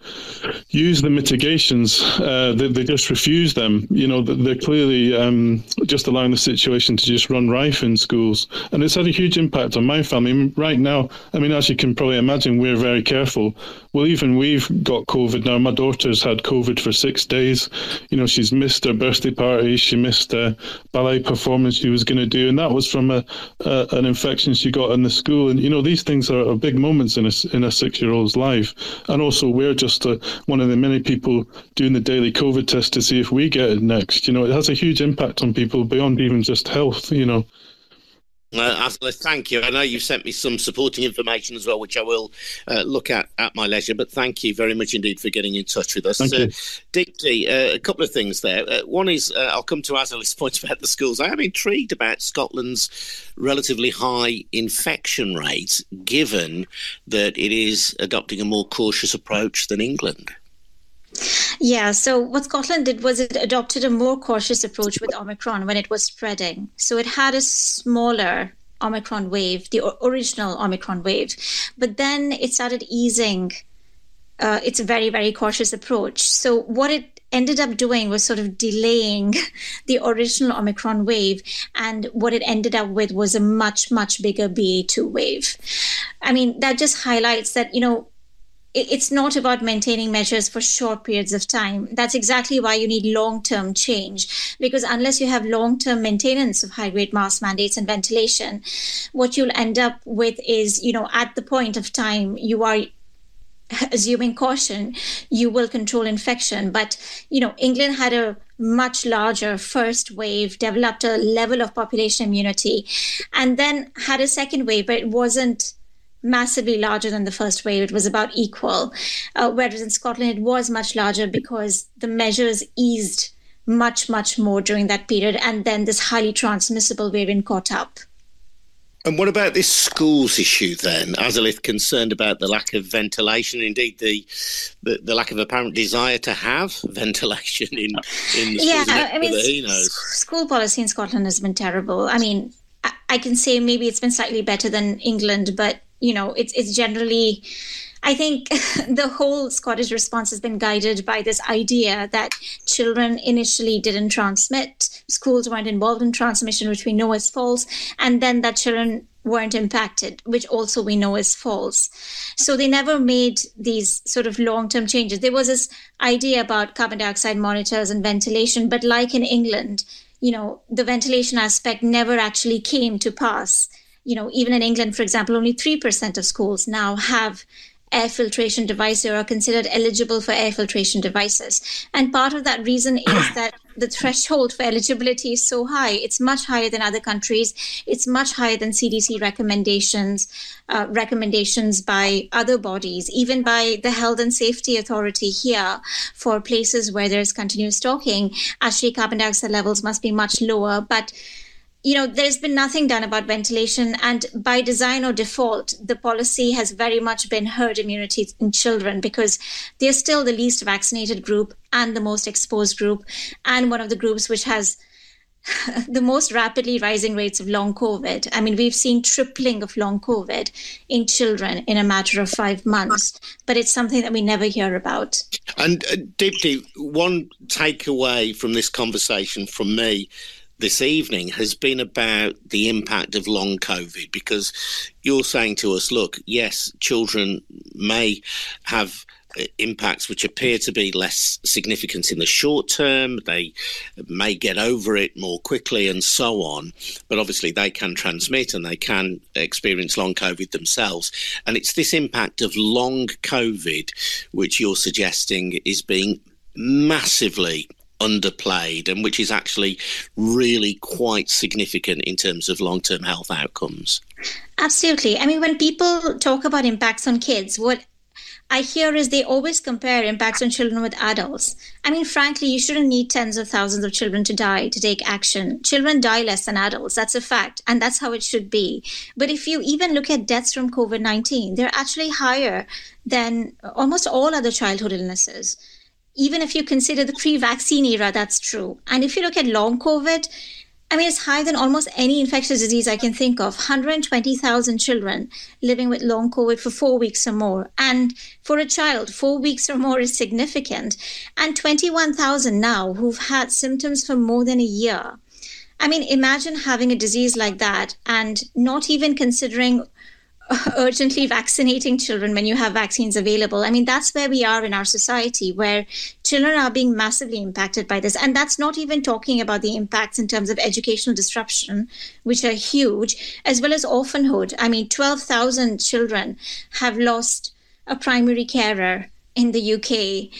[SPEAKER 5] use the mitigations, uh, they, they, just refuse them. You know, they're clearly um, just allowing the situation to just run rife in schools. And it's had a huge impact on my family. Right now, I mean, as you can probably imagine, we're very careful. Well, even we've got COVID now. My daughter's had COVID for six days. You know, she's missed her birthday party. She missed a ballet performance she was going to do. And that was from a, a, an infection she got in the school. And, you know, these things are, are big moments in a, in a six year old's life and also we're just uh, one of the many people doing the daily COVID test to see if we get it next. You know, it has a huge impact on people beyond even just health. You know.
[SPEAKER 1] Uh, thank you. I know you've sent me some supporting information as well, which I will uh, look at at my leisure. But thank you very much indeed for getting in touch with us.
[SPEAKER 5] Thank uh,
[SPEAKER 1] you. uh, a couple of things there. Uh, one is uh, I'll come to Azalith's point about the schools. I am intrigued about Scotland's relatively high infection rate, given that it is adopting a more cautious approach than England.
[SPEAKER 2] Yeah, so what Scotland did was it adopted a more cautious approach with Omicron when it was spreading. So it had a smaller Omicron wave, the original Omicron wave, but then it started easing uh, it's very very cautious approach so what it ended up doing was sort of delaying the original Omicron wave. And what it ended up with was a much, much bigger BA2 wave. I mean, that just highlights that, you know, it's not about maintaining measures for short periods of time. That's exactly why you need long term change. Because unless you have long term maintenance of high grade mask mandates and ventilation, what you'll end up with is, you know, at the point of time you are assuming caution, you will control infection. But, you know, England had a much larger first wave, developed a level of population immunity, and then had a second wave, but it wasn't massively larger than the first wave. It was about equal. Uh, whereas in Scotland, it was much larger because the measures eased much, much more during that period. And then this highly transmissible variant caught up.
[SPEAKER 1] And what about this schools issue then? Azalith concerned about the lack of ventilation, indeed the, the, the lack of apparent desire to have ventilation in in the
[SPEAKER 2] yeah,
[SPEAKER 1] schools.
[SPEAKER 2] I mean, school policy in Scotland has been terrible. I mean, I, I can say maybe it's been slightly better than England, but you know, it's it's generally I think the whole Scottish response has been guided by this idea that children initially didn't transmit, schools weren't involved in transmission, which we know is false, and then that children weren't impacted, which also we know is false. So they never made these sort of long term changes. There was this idea about carbon dioxide monitors and ventilation, but like in England, you know, the ventilation aspect never actually came to pass you know, even in England, for example, only 3% of schools now have air filtration devices or are considered eligible for air filtration devices. And part of that reason is that the threshold for eligibility is so high. It's much higher than other countries. It's much higher than CDC recommendations, uh, recommendations by other bodies, even by the Health and Safety Authority here for places where there's continuous talking. Actually, carbon dioxide levels must be much lower. But you know, there's been nothing done about ventilation. And by design or default, the policy has very much been herd immunity in children because they're still the least vaccinated group and the most exposed group, and one of the groups which has the most rapidly rising rates of long COVID. I mean, we've seen tripling of long COVID in children in a matter of five months, but it's something that we never hear about.
[SPEAKER 1] And uh, one takeaway from this conversation from me this evening has been about the impact of long COVID because you're saying to us, look, yes, children may have uh, impacts which appear to be less significant in the short term. They may get over it more quickly and so on. But obviously, they can transmit and they can experience long COVID themselves. And it's this impact of long COVID which you're suggesting is being massively underplayed and which is actually really quite significant in terms of long term health outcomes.
[SPEAKER 2] Absolutely. I mean, when people talk about impacts on kids, what I hear is they always compare impacts on children with adults. I mean, frankly, you shouldn't need tens of thousands of children to die to take action. Children die less than adults. That's a fact. And that's how it should be. But if you even look at deaths from COVID 19, they're actually higher than almost all other childhood illnesses even if you consider the pre vaccine era, that's true. And if you look at long COVID, I mean, it's higher than almost any infectious disease I can think of. 120,000 children living with long COVID for four weeks or more. And for a child, four weeks or more is significant. And 21,000 now who've had symptoms for more than a year. I mean, imagine having a disease like that and not even considering urgently vaccinating children when you have vaccines available. I mean, that's where we are in our society, where children are being massively impacted by this. And that's not even talking about the impacts in terms of educational disruption, which are huge, as well as orphanhood. I mean, 12,000 children have lost a primary carer in the UK.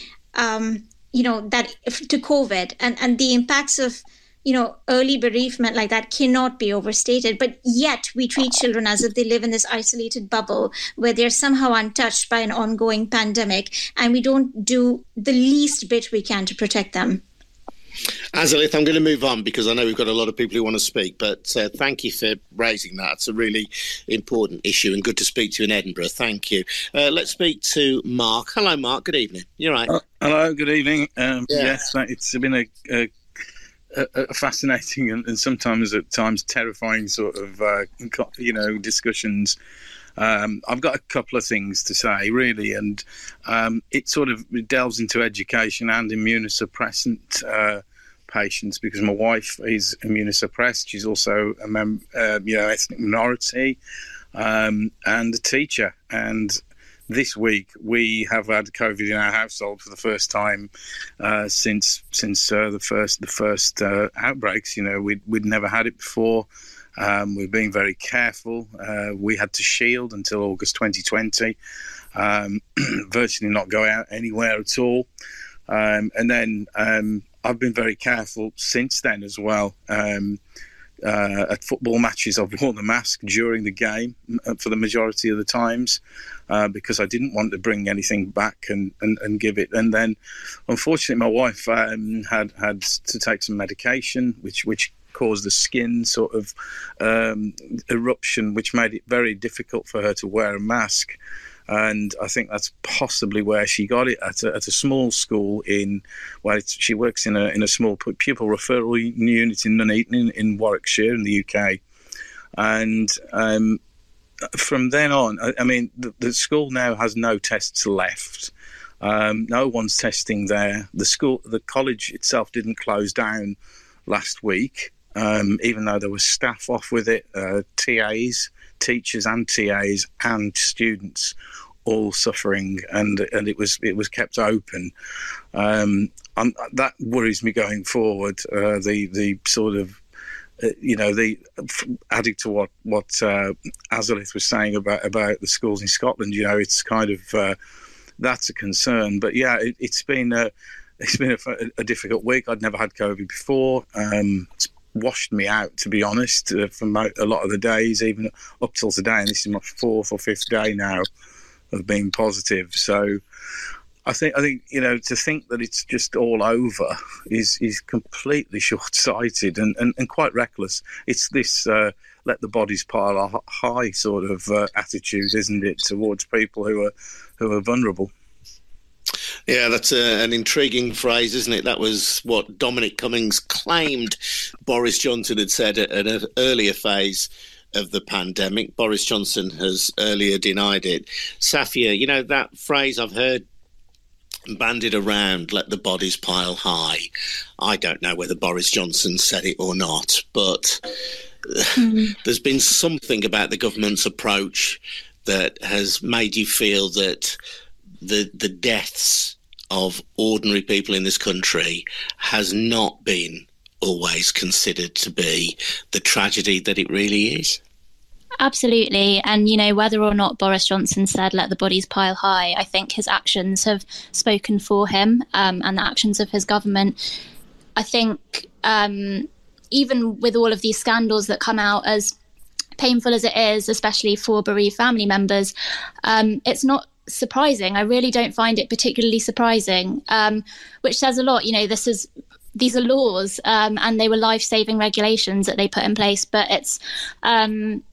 [SPEAKER 2] Um, you know that to COVID and and the impacts of you know, early bereavement like that cannot be overstated. But yet we treat children as if they live in this isolated bubble where they're somehow untouched by an ongoing pandemic, and we don't do the least bit we can to protect them.
[SPEAKER 1] Azalith, I'm going to move on because I know we've got a lot of people who want to speak, but uh, thank you for raising that. It's a really important issue and good to speak to you in Edinburgh. Thank you. Uh, let's speak to Mark. Hello, Mark. Good evening. You're right. Uh,
[SPEAKER 6] hello, good evening. Um, yeah. Yes, it's been a, a a, fascinating and, and, sometimes at times terrifying sort of uh, you know discussions Um, I've got a couple of things to say, really, and um, it sort of delves into education and immunosuppressant uh, patients because my wife is immunosuppressed. She's also a mem- uh, you know ethnic minority um, and a teacher. And this week we have had COVID in our household for the first time uh, since since uh, the first the first uh, outbreaks. You know, we'd we'd never had it before. Um, we've been very careful. Uh, we had to shield until August 2020, um, virtually not go out anywhere at all. Um, and then um, I've been very careful since then as well. Um, uh, at football matches, I've worn the mask during the game uh, for the majority of the times uh, because I didn't want to bring anything back and, and, and give it. And then, unfortunately, my wife um, had had to take some medication, which which caused a skin sort of um, eruption, which made it very difficult for her to wear a mask. And I think that's possibly where she got it at a, at a small school in where she works in a in a small pupil referral unit in Nuneaton in, in Warwickshire in the UK. And um, from then on, I, I mean, the, the, school now has no tests left. Um, no one's testing there. The school, the college itself didn't close down last week um, even though there was staff off with it, uh, TAs, teachers and TAs and students all suffering, and and it was it was kept open. Um, that worries me going forward. Uh, the the sort of uh, you know, the adding to what what uh, Azalith was saying about about the schools in Scotland, you know, it's kind of uh, that's a concern. But yeah, it, has been a it's been a, a, difficult week. I'd never had COVID before. Um, it's washed me out, to be honest, uh, mo- a lot of the days, even up till today. And this is my fourth or fifth day now of being positive. So I think I think you know to think that it's just all over is is completely short sighted and, and, and quite reckless. It's this uh, let the bodies pile high sort of uh, attitude, isn't it, towards people who are who are vulnerable.
[SPEAKER 1] Yeah, that's a, an intriguing phrase, isn't it? That was what Dominic Cummings claimed Boris Johnson had said at, at an earlier phase of the pandemic. Boris Johnson has earlier denied it. Safia, you know, that phrase I've heard banded around, let the bodies pile high. I don't know whether Boris Johnson said it or not, but mm. there's been something about the government's approach that has made you feel that the the deaths of ordinary people in this country has not been always considered to be the tragedy that it really is.
[SPEAKER 3] Absolutely. And, you know, whether or not Boris Johnson said, let the bodies pile high, I think his actions have spoken for him um, and the actions of his government. I think um, even with all of these scandals that come out, as painful as it is, especially for bereaved family members, um, it's not surprising. I really don't find it particularly surprising, um, which says a lot. You know, this is these are laws um, and they were life saving regulations that they put in place, but it's. Um,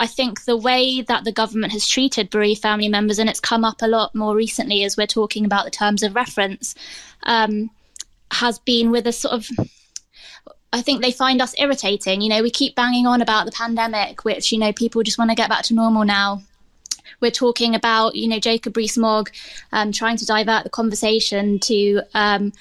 [SPEAKER 3] I think the way that the government has treated bereaved family members, and it's come up a lot more recently as we're talking about the terms of reference, um, has been with a sort of I think they find us irritating. You know, we keep banging on about the pandemic, which, you know, people just want to get back to normal now we're talking about, you know, Jacob Rees-Mogg um, trying to divert the conversation to um,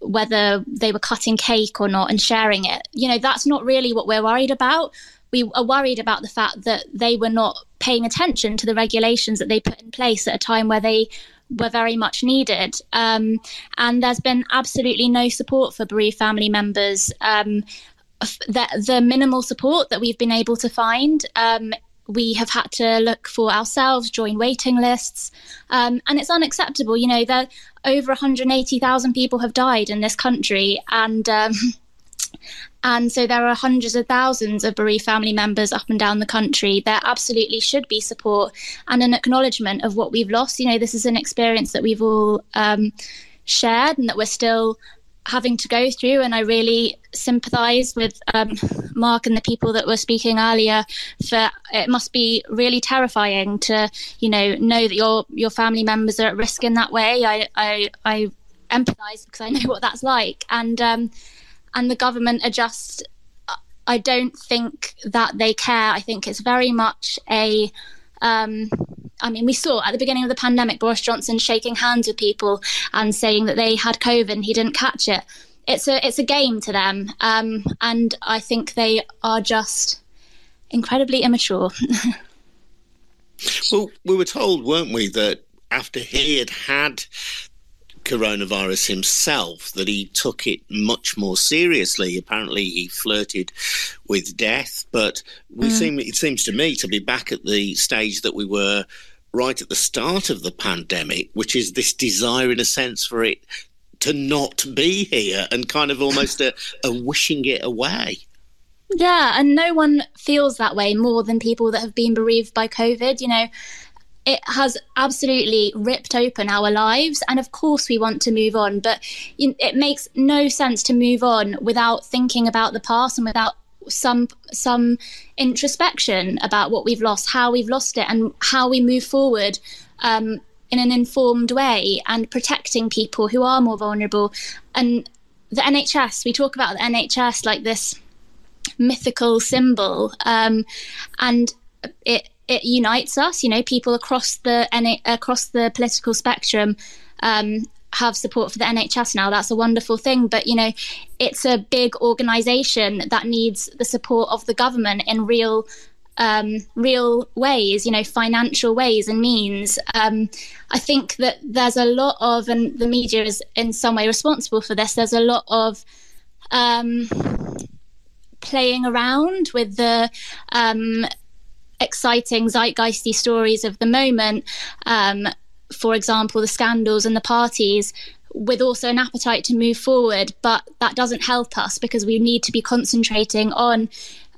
[SPEAKER 3] whether they were cutting cake or not and sharing it. You know, that's not really what we're worried about. We are worried about the fact that they were not paying attention to the regulations that they put in place at a time where they were very much needed. Um, and there's been absolutely no support for bereaved family members. Um, the, the, minimal support that we've been able to find um, we have had to look for ourselves, join waiting lists, um, and it's unacceptable. You know, there over 180,000 people have died in this country, and um, and so there are hundreds of thousands of bereaved family members up and down the country. There absolutely should be support and an acknowledgement of what we've lost. You know, this is an experience that we've all um, shared, and that we're still having to go through. And I really sympathise with um, Mark and the people that were speaking earlier. For it must be really terrifying to, you know, know that your your family members are at risk in that way. I I, I empathise because I know what that's like. And um, and the government are just. I don't think that they care. I think it's very much a Um, I mean, we saw at the beginning of the pandemic Boris Johnson shaking hands with people and saying that they had COVID and he didn't catch it. It's a it's a game to them, um, and I think they are just incredibly immature.
[SPEAKER 1] well, we were told, weren't we, that after he had had coronavirus himself that he took it much more seriously. Apparently, he flirted with death, but we mm. seem it seems to me to be back at the stage that we were right at the start of the pandemic, which is this desire, in a sense, for it to not be here and kind of almost a, a wishing it away.
[SPEAKER 3] Yeah, and no one feels that way more than people that have been bereaved by COVID. You know, it has absolutely ripped open our lives. And of course, we want to move on, but it makes no sense to move on without thinking about the past and without some some introspection about what we've lost, how we've lost it, and how we move forward um, in an informed way and protecting people who are more vulnerable. And the NHS, we talk about the NHS like this mythical symbol, um, and it it unites us. You know, people across the across the political spectrum um, have support for the NHS now. That's a wonderful thing. But you know, it's a big organisation that needs the support of the government in real. Um, real ways, you know, financial ways and means. Um, I think that there's a lot of, and the media is in some way responsible for this. There's a lot of um, playing around with the um, exciting zeitgeisty stories of the moment. Um, for example, the scandals and the parties, with also an appetite to move forward. But that doesn't help us because we need to be concentrating on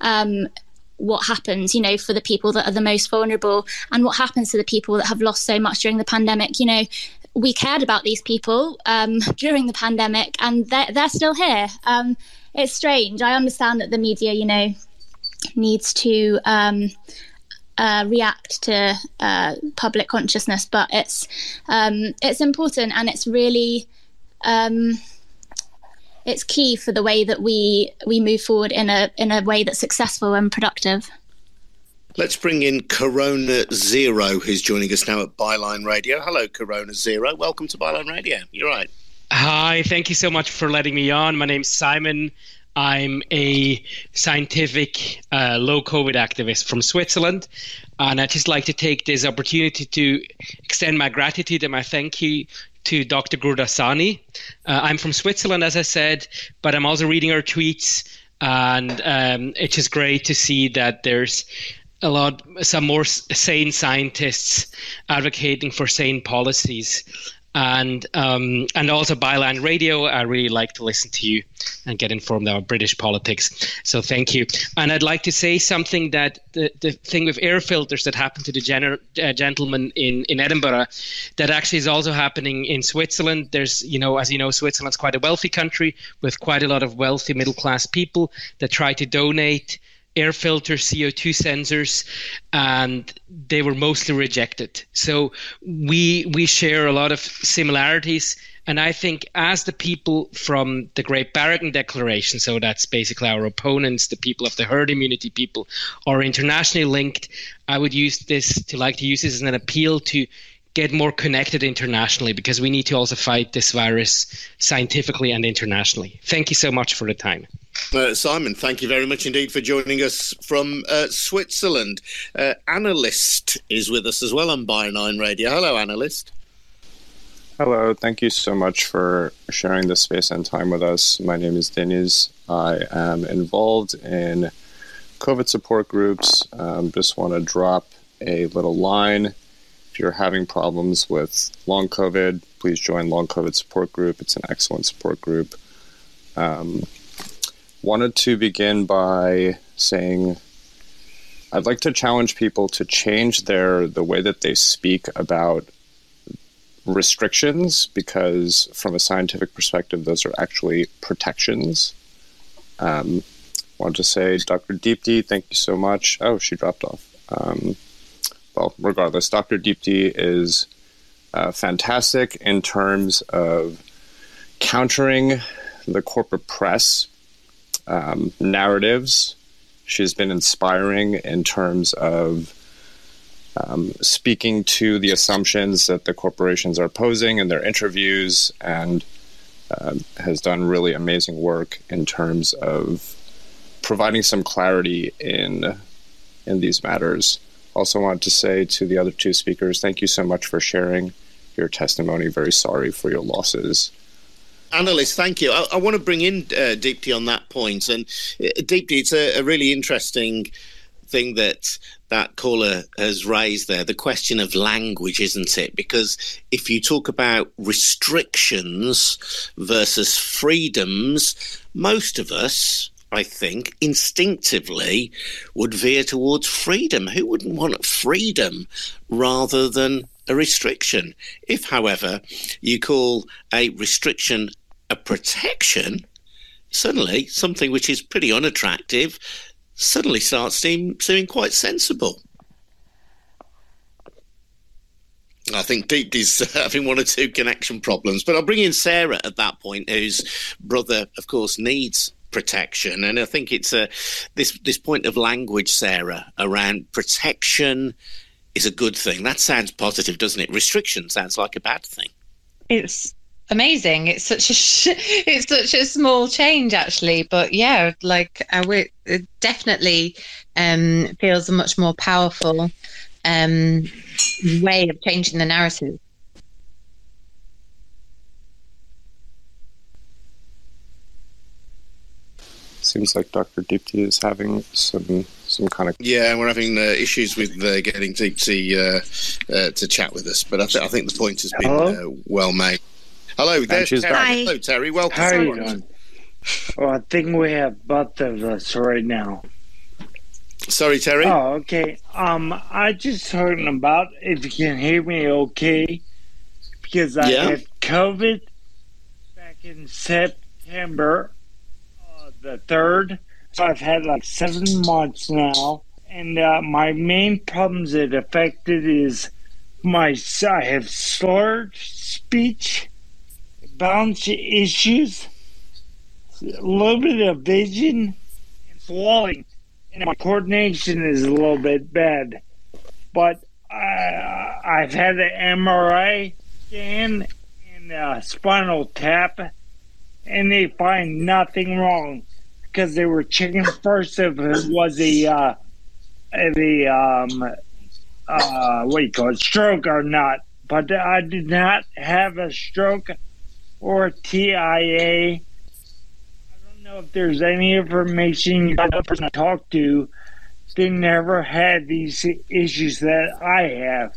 [SPEAKER 3] um, what happens, you know, for the people that are the most vulnerable and what happens to the people that have lost so much during the pandemic. You know, we cared about these people um, during the pandemic and they're, they're still here. Um, it's strange. I understand that the media, you know, needs to um, uh, react to uh, public consciousness, but it's um, it's important and it's really um, it's key for the way that we we move forward in a in a way that's successful and productive.
[SPEAKER 1] Let's bring in Corona Zero, who's joining us now at Byline Radio. Hello, Corona Zero. Welcome to Byline Radio. You're right.
[SPEAKER 7] Hi, thank you so much for letting me on. My name's Simon. I'm a scientific uh, low COVID activist from Switzerland. And I'd just like to take this opportunity to extend my gratitude and my thank you to Dr. Gurdasani. Uh, I'm from Switzerland, as I said, but I'm also reading her tweets. And um, it's just great to see that there's a lot, some more sane scientists advocating for sane policies and um, and also Byline Radio. I really like to listen to you and get informed about British politics. So thank you. And I'd like to say something that the, the thing with air filters that happened to the gener- uh, gentleman in, in Edinburgh, that actually is also happening in Switzerland. There's, you know, as you know, Switzerland's quite a wealthy country with quite a lot of wealthy middle class people that try to donate air filter CO2 sensors, and they were mostly rejected. So we we share a lot of similarities. And I think as the people from the Great Barrington Declaration, so that's basically our opponents, the people of the herd immunity people, are internationally linked, I would use this to like to use this as an appeal to get more connected internationally because we need to also fight this virus scientifically and internationally. Thank you so much for the time.
[SPEAKER 1] Uh, Simon, thank you very much indeed for joining us from uh, Switzerland. Uh, Annelies is with us as well on Byline Radio. Hello, Annelies.
[SPEAKER 8] Hello, thank you so much for sharing this space and time with us. My name is Denis. I am involved in COVID support groups. Um, just want to drop a little line. If you're having problems with long COVID, please join Long COVID Support Group. It's an excellent support group. Um, wanted to begin by saying I'd like to challenge people to change their the way that they speak about restrictions because from a scientific perspective those are actually protections. Um, wanted to say Dr. Deepti, thank you so much. Oh, she dropped off. Um, well, regardless, Dr. Deepti is uh, fantastic in terms of countering the corporate press um, narratives. She's been inspiring in terms of um, speaking to the assumptions that the corporations are posing in their interviews and um, has done really amazing work in terms of providing some clarity in in these matters. Also, want to say to the other two speakers, thank you so much for sharing your testimony. Very sorry for your losses.
[SPEAKER 1] Annelies, thank you. I, I want to bring in uh, Deepti on that point. point, and uh, Deepti, it's a, a really interesting thing that that caller has raised there the question of language, isn't it? Because if you talk about restrictions versus freedoms, most of us, I think, instinctively would veer towards freedom. Who wouldn't want freedom rather than a restriction? If, however, you call a restriction a protection, suddenly something which is pretty unattractive suddenly starts seem, seeming quite sensible. I think Deep is uh, having one or two connection problems, but I'll bring in Sarah at that point, whose brother, of course, needs protection, and I think it's a this this point of language, Sarah, around protection is a good thing. That sounds positive, doesn't it? Restriction sounds like a bad thing.
[SPEAKER 4] It's amazing. It's such a sh- it's such a small change actually, but yeah, like uh, it definitely um, feels a much more powerful um, way of changing the narrative.
[SPEAKER 8] Seems like Dr. Deepti is having some some kind of
[SPEAKER 1] yeah, we're having uh, issues with uh, getting Deepti uh, uh, to chat with us, but I, th- I think the point has been uh, well made. Hello, there's Terry.
[SPEAKER 2] Hi.
[SPEAKER 1] Hello, Terry. Welcome.
[SPEAKER 9] How are you doing? Well, I think we have both of us right now.
[SPEAKER 1] Sorry, Terry.
[SPEAKER 9] Oh, okay. Um, I just heard about if you can hear me okay because I
[SPEAKER 1] Yeah.
[SPEAKER 9] had COVID back in September uh, the third. So I've had like seven months now, and uh, my main problems it affected is my I have slurred speech, balance issues, a little bit of vision, and swallowing and my coordination is a little bit bad. But I, I've had an MRI scan and a spinal tap, and they find nothing wrong because they were checking first if it was a uh, the um uh what do you call it stroke or not. But I did not have a stroke or TIA I don't know if there's any information you a person to talk to. They never had these issues that I have.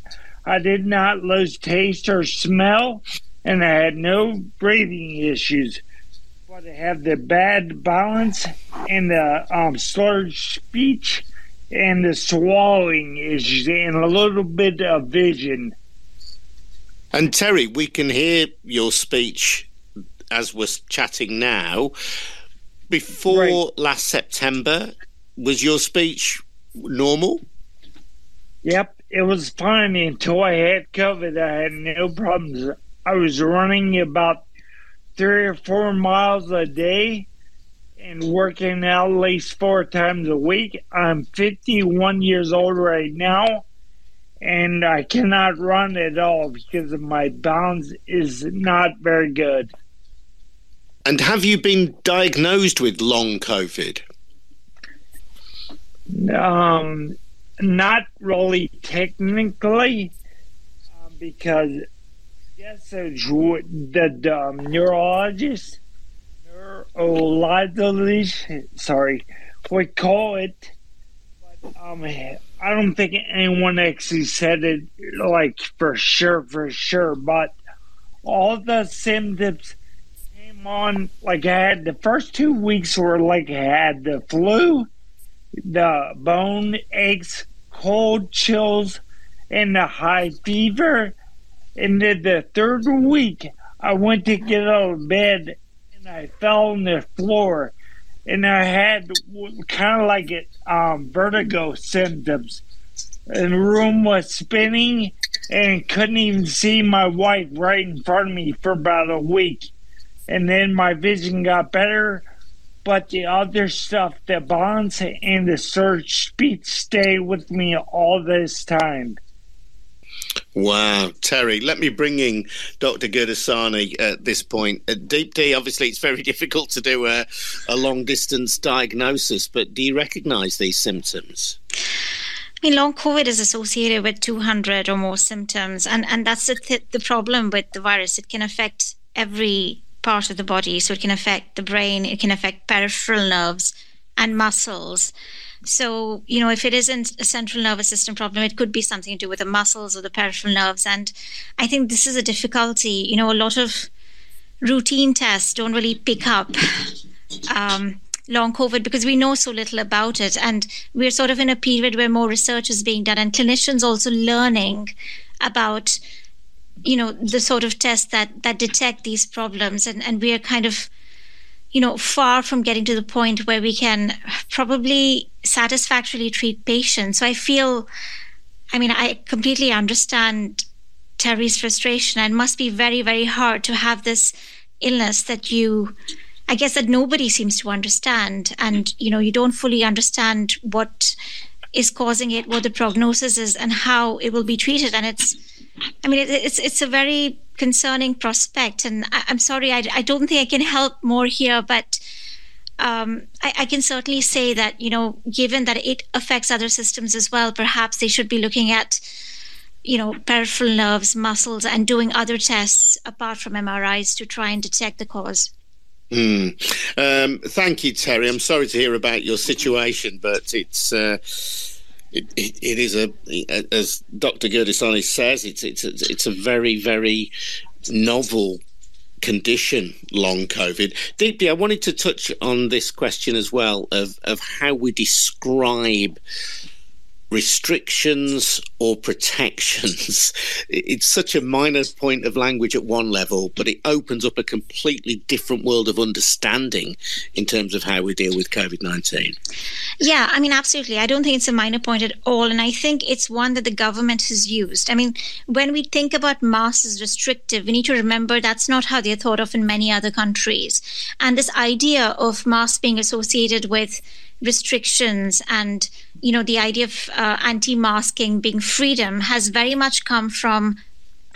[SPEAKER 9] I did not lose taste or smell, and I had no breathing issues. But I have the bad balance and the um, slurred speech and the swallowing issues and a little bit of vision.
[SPEAKER 1] And Terry, we can hear your speech as we're chatting now. Before
[SPEAKER 9] Right.
[SPEAKER 1] last September, was your speech normal?
[SPEAKER 9] Yep, it was fine until I had COVID. I had no problems. I was running about three or four miles a day and working out at least four times a week. I'm 51 years old right now, and I cannot run at all because my balance is not very good.
[SPEAKER 1] And have you been diagnosed with long COVID?
[SPEAKER 9] Um, not really technically, um, because yes, the, the um, neurologist, neurologist, sorry, we call it. But um, I don't think anyone actually said it like for sure, for sure. But all the symptoms came on like I had the first two weeks were like I had the flu the bone aches, cold chills, and the high fever. And then the third week, I went to get out of bed and I fell on the floor. And I had kind of like it, um, vertigo symptoms. And the room was spinning and couldn't even see my wife right in front of me for about a week. And then my vision got better but the other stuff, the bonds and the search speech stay with me all this time.
[SPEAKER 1] Wow, Terry, let me bring in Dr. Gurdasani at this point. Uh, at Deepti, obviously, it's very difficult to do a, a long distance diagnosis, but do you recognize these symptoms?
[SPEAKER 2] I mean, long COVID is associated with 200 or more symptoms, and, and that's the, th- the problem with the virus. It can affect every part of the body. So it can affect the brain, it can affect peripheral nerves and muscles. So, you know, if it isn't a central nervous system problem, it could be something to do with the muscles or the peripheral nerves. And I think this is a difficulty. You know, a lot of routine tests don't really pick up um, long COVID because we know so little about it. And we're sort of in a period where more research is being done and clinicians also learning about you know the sort of tests that that detect these problems and and we are kind of you know, far from getting to the point where we can probably satisfactorily treat patients. So I feel, I mean, I completely understand Terry's frustration and must be very, very hard to have this illness that you, I guess, that nobody seems to understand. And, you know, you don't fully understand what is causing it, what the prognosis is, and how it will be treated. And it's, I mean, it, it's it's a very concerning prospect, and I, am sorry, I, I don't think I can help more here, but. Um, I, I, can certainly say that you know, given that it affects other systems as well, perhaps they should be looking at you know peripheral nerves, muscles, and doing other tests apart from MRIs to try and detect the cause.
[SPEAKER 1] Mm. Um, thank you, Terry. I'm sorry to hear about your situation, but it's. Uh, it, it, it is a, as Dr. Gurdasani says, it's it's it's a very very novel condition, long COVID. Deepti, I wanted to touch on this question as well of of how we describe restrictions or protections. It's such a minor point of language at one level, but it opens up a completely different world of understanding in terms of how we deal with COVID 19.
[SPEAKER 2] Yeah, I mean, absolutely. I don't think it's a minor point at all. And I think it's one that the government has used. I mean, when we think about masks as restrictive, we need to remember that's not how they're thought of in many other countries. And this idea of masks being associated with restrictions and you know the idea of uh, anti-masking being freedom has very much come from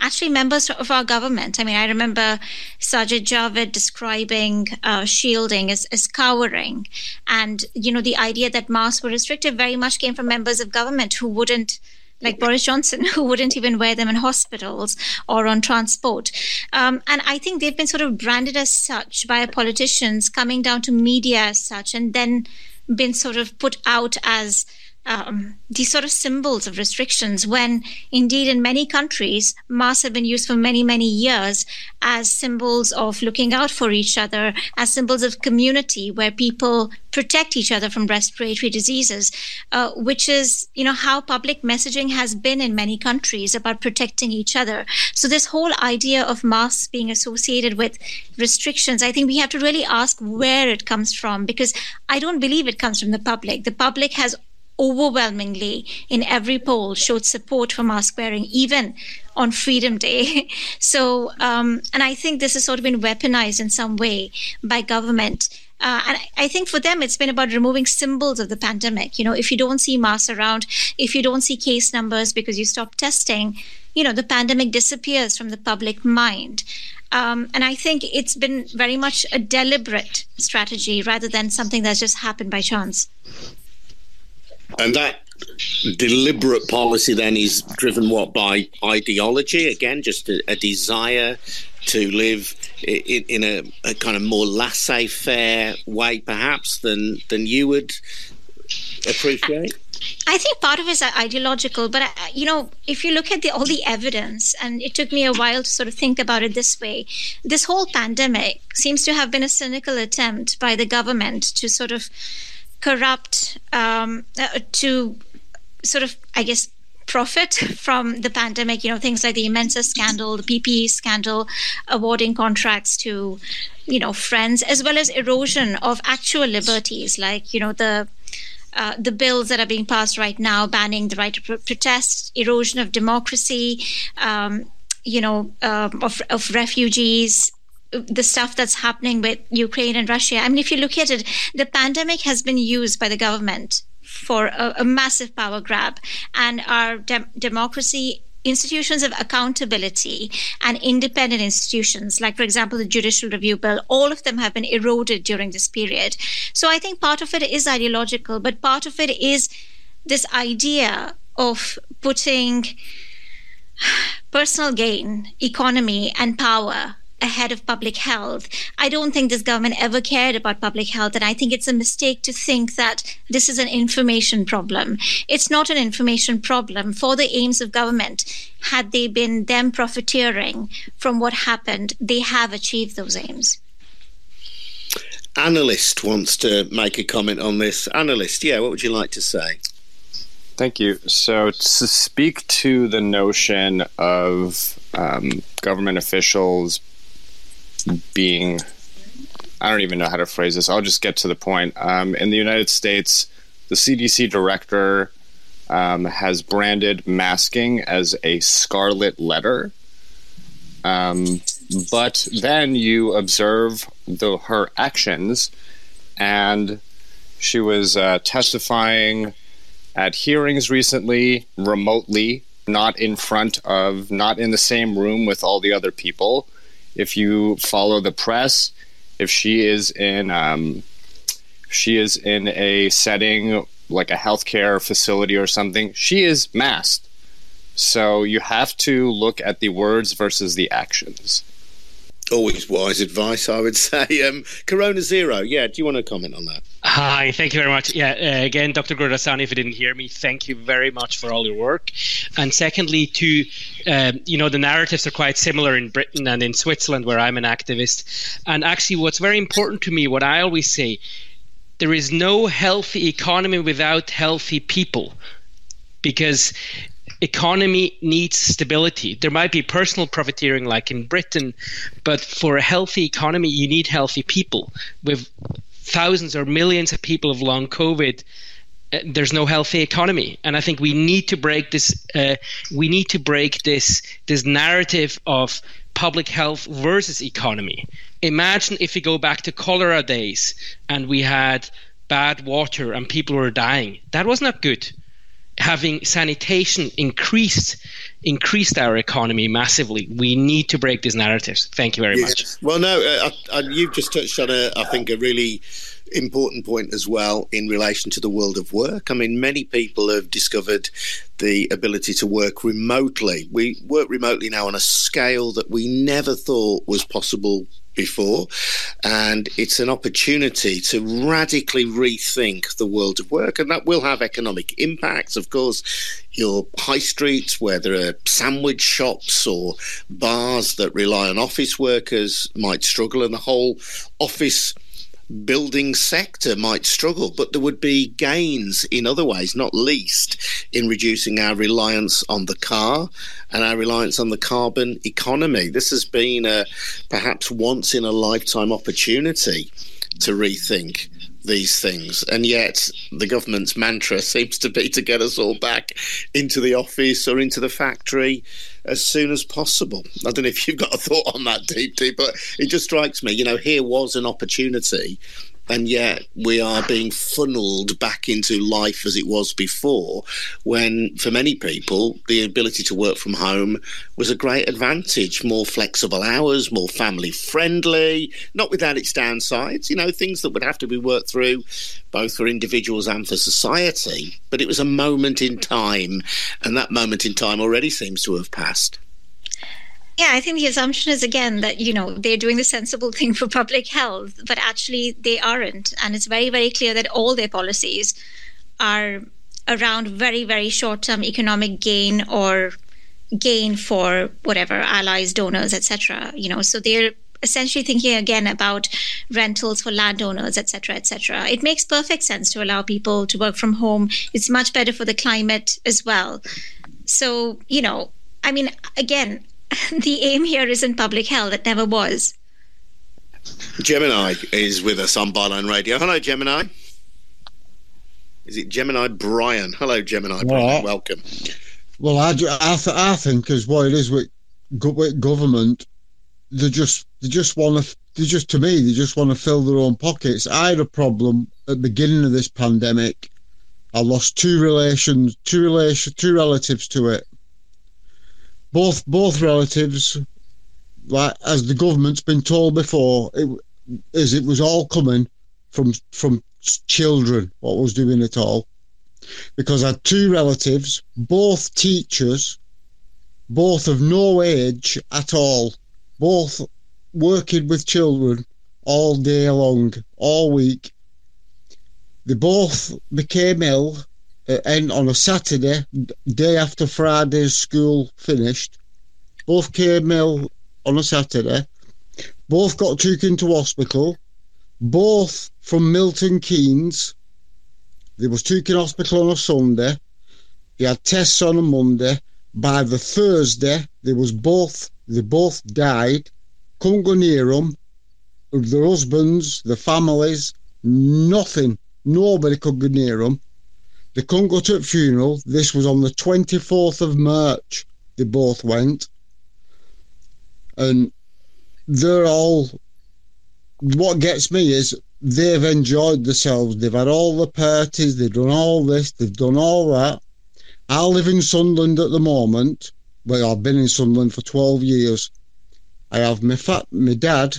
[SPEAKER 2] actually members of our government. I mean, I remember Sajid Javid describing uh, shielding as, as cowering. And, you know, the idea that masks were restrictive very much came from members of government who wouldn't, like Boris Johnson, who wouldn't even wear them in hospitals or on transport. Um, and I think they've been sort of branded as such by politicians coming down to media as such and then been sort of put out as um, these sort of symbols of restrictions when indeed in many countries masks have been used for many many years as symbols of looking out for each other as symbols of community where people protect each other from respiratory diseases uh, which is you know how public messaging has been in many countries about protecting each other. So this whole idea of masks being associated with restrictions i think we have to really ask where it comes from because i don't believe it comes from the public. The public has overwhelmingly in every poll showed support for mask wearing, even on Freedom Day. So, um, and I think this has sort of been weaponized in some way by government. Uh, and I think for them, it's been about removing symbols of the pandemic. You know, if you don't see masks around, if you don't see case numbers because you stop testing, you know, the pandemic disappears from the public mind. Um, and I think it's been very much a deliberate strategy rather than something that's just happened by chance.
[SPEAKER 1] And that deliberate policy then is driven what by ideology? Again just a, a desire to live in, in a, a, kind of more laissez-faire way perhaps than than you would appreciate?
[SPEAKER 2] I think part of it is ideological, but uh, you know, if you look at the, all the evidence, and it took me a while to sort of think about it this way, this whole pandemic seems to have been a cynical attempt by the government to sort of corrupt um, uh, to sort of, I guess, profit from the pandemic. You know, things like the Mensa scandal, the PPE scandal, awarding contracts to, you know, friends, as well as erosion of actual liberties, like you know the. Uh, the bills that are being passed right now, banning the right to pro- protest, erosion of democracy, um, you know, uh, of, of refugees, the stuff that's happening with Ukraine and Russia. I mean, if you look at it, the pandemic has been used by the government for a, a massive power grab, and our de- democracy institutions of accountability and independent institutions, like, for example, the Judicial Review Bill, all of them have been eroded during this period. So I think part of it is ideological, but part of it is this idea of putting personal gain, economy, and power ahead of public health. I don't think this government ever cared about public health. And I think it's a mistake to think that this is an information problem. It's not an information problem for the aims of government. Had they been them profiteering from what happened, they have achieved those aims.
[SPEAKER 1] Annelies wants to make a comment on this. Annelies, yeah, what would you like to say?
[SPEAKER 8] Thank you. So, to speak to the notion of um, government officials being, I don't even know how to phrase this. I'll just get to the point. Um, in the United States, the CDC director um, has branded masking as a scarlet letter. Um, but then you observe the, her actions, and she was uh, testifying at hearings recently remotely, not in front of, not in the same room with all the other people. If you follow the press, if she is in, um, she is in a setting like a healthcare facility or something, she is masked. So you have to look at the words versus the actions.
[SPEAKER 1] Always wise advice, I would say. Um, Corona Zero, yeah, do you want to comment on that?
[SPEAKER 7] Hi, thank you very much. Yeah, uh, again, Dr. Gurdasani, if you didn't hear me, thank you very much for all your work. And secondly, to, um, you know, the narratives are quite similar in Britain and in Switzerland, where I'm an activist. And actually, what's very important to me, what I always say, there is no healthy economy without healthy people because economy needs stability. There might be personal profiteering like in Britain, but for a healthy economy, you need healthy people. With thousands or millions of people of long COVID, uh, there's no healthy economy, and I think we need to break this. Uh, we need to break this this narrative of public health versus economy. Imagine if we go back to cholera days and we had bad water and people were dying. That was not good having sanitation increased increased our economy massively. We need to break these narratives. Thank you very much.
[SPEAKER 1] Well, no, uh, I, I, you've just touched on a, I think, a really important point as well in relation to the world of work. I mean, many people have discovered the ability to work remotely. We work remotely now on a scale that we never thought was possible before. And it's an opportunity to radically rethink the world of work. And that will have economic impacts. Of course, your high streets where there are sandwich shops or bars that rely on office workers might struggle, and the whole office building sector might struggle, but there would be gains in other ways, not least in reducing our reliance on the car and our reliance on the carbon economy. This has been a perhaps once in a lifetime opportunity to rethink these things. And yet, the government's mantra seems to be to get us all back into the office or into the factory as soon as possible. I don't know if you've got a thought on that, Deep Deep, but it just strikes me, you know, here was an opportunity and yet we are being funneled back into life as it was before when for many people the ability to work from home was a great advantage. More flexible hours more family friendly not without its downsides. You know things that would have to be worked through both for individuals and for society. But it was a moment in time and that moment in time already seems to have passed
[SPEAKER 2] yeah, I think the assumption is again that, you know, they're doing the sensible thing for public health, but actually they aren't. And it's very, very clear that all their policies are around very, very short term economic gain or gain for whatever allies, donors, etc. You know, so they're essentially thinking again about rentals for landowners, etc., etc. It makes perfect sense to allow people to work from home. It's much better for the climate as well. So, you know, I mean, again, the aim here isn't public health. It never was.
[SPEAKER 1] Gemini is with us on Byline Radio. Hello, Gemini. Is it Gemini Brian? Hello, Gemini Brian. Welcome.
[SPEAKER 10] Well, I, I, th- I think as what it is with, with government, they just they just want to they just to me they just want to fill their own pockets. I had a problem at the beginning of this pandemic. I lost two relations, two relation, two relatives to it both both relatives, like as the government's been told before, it is it was all coming from from children. What was doing it all? Because I had two relatives, both teachers, both of no age at all, both working with children all day long, all week. They both became ill uh, and on a Saturday, day after Friday's school finished. Both came ill on a Saturday. Both got taken to hospital. Both from Milton Keynes. They was taken to hospital on a Sunday. He had tests on a Monday. By the Thursday, they was both they both died. Couldn't go near them. Their husbands, the families, nothing. Nobody could go near them. They couldn't go to funeral. This was on the 24th of March. They both went. And they're all. What gets me is they've enjoyed themselves. They've had all the parties. They've done all this. They've done all that. I live in Sunderland at the moment. Well, I've been in Sunderland for 12 years. I have my, fat, my dad,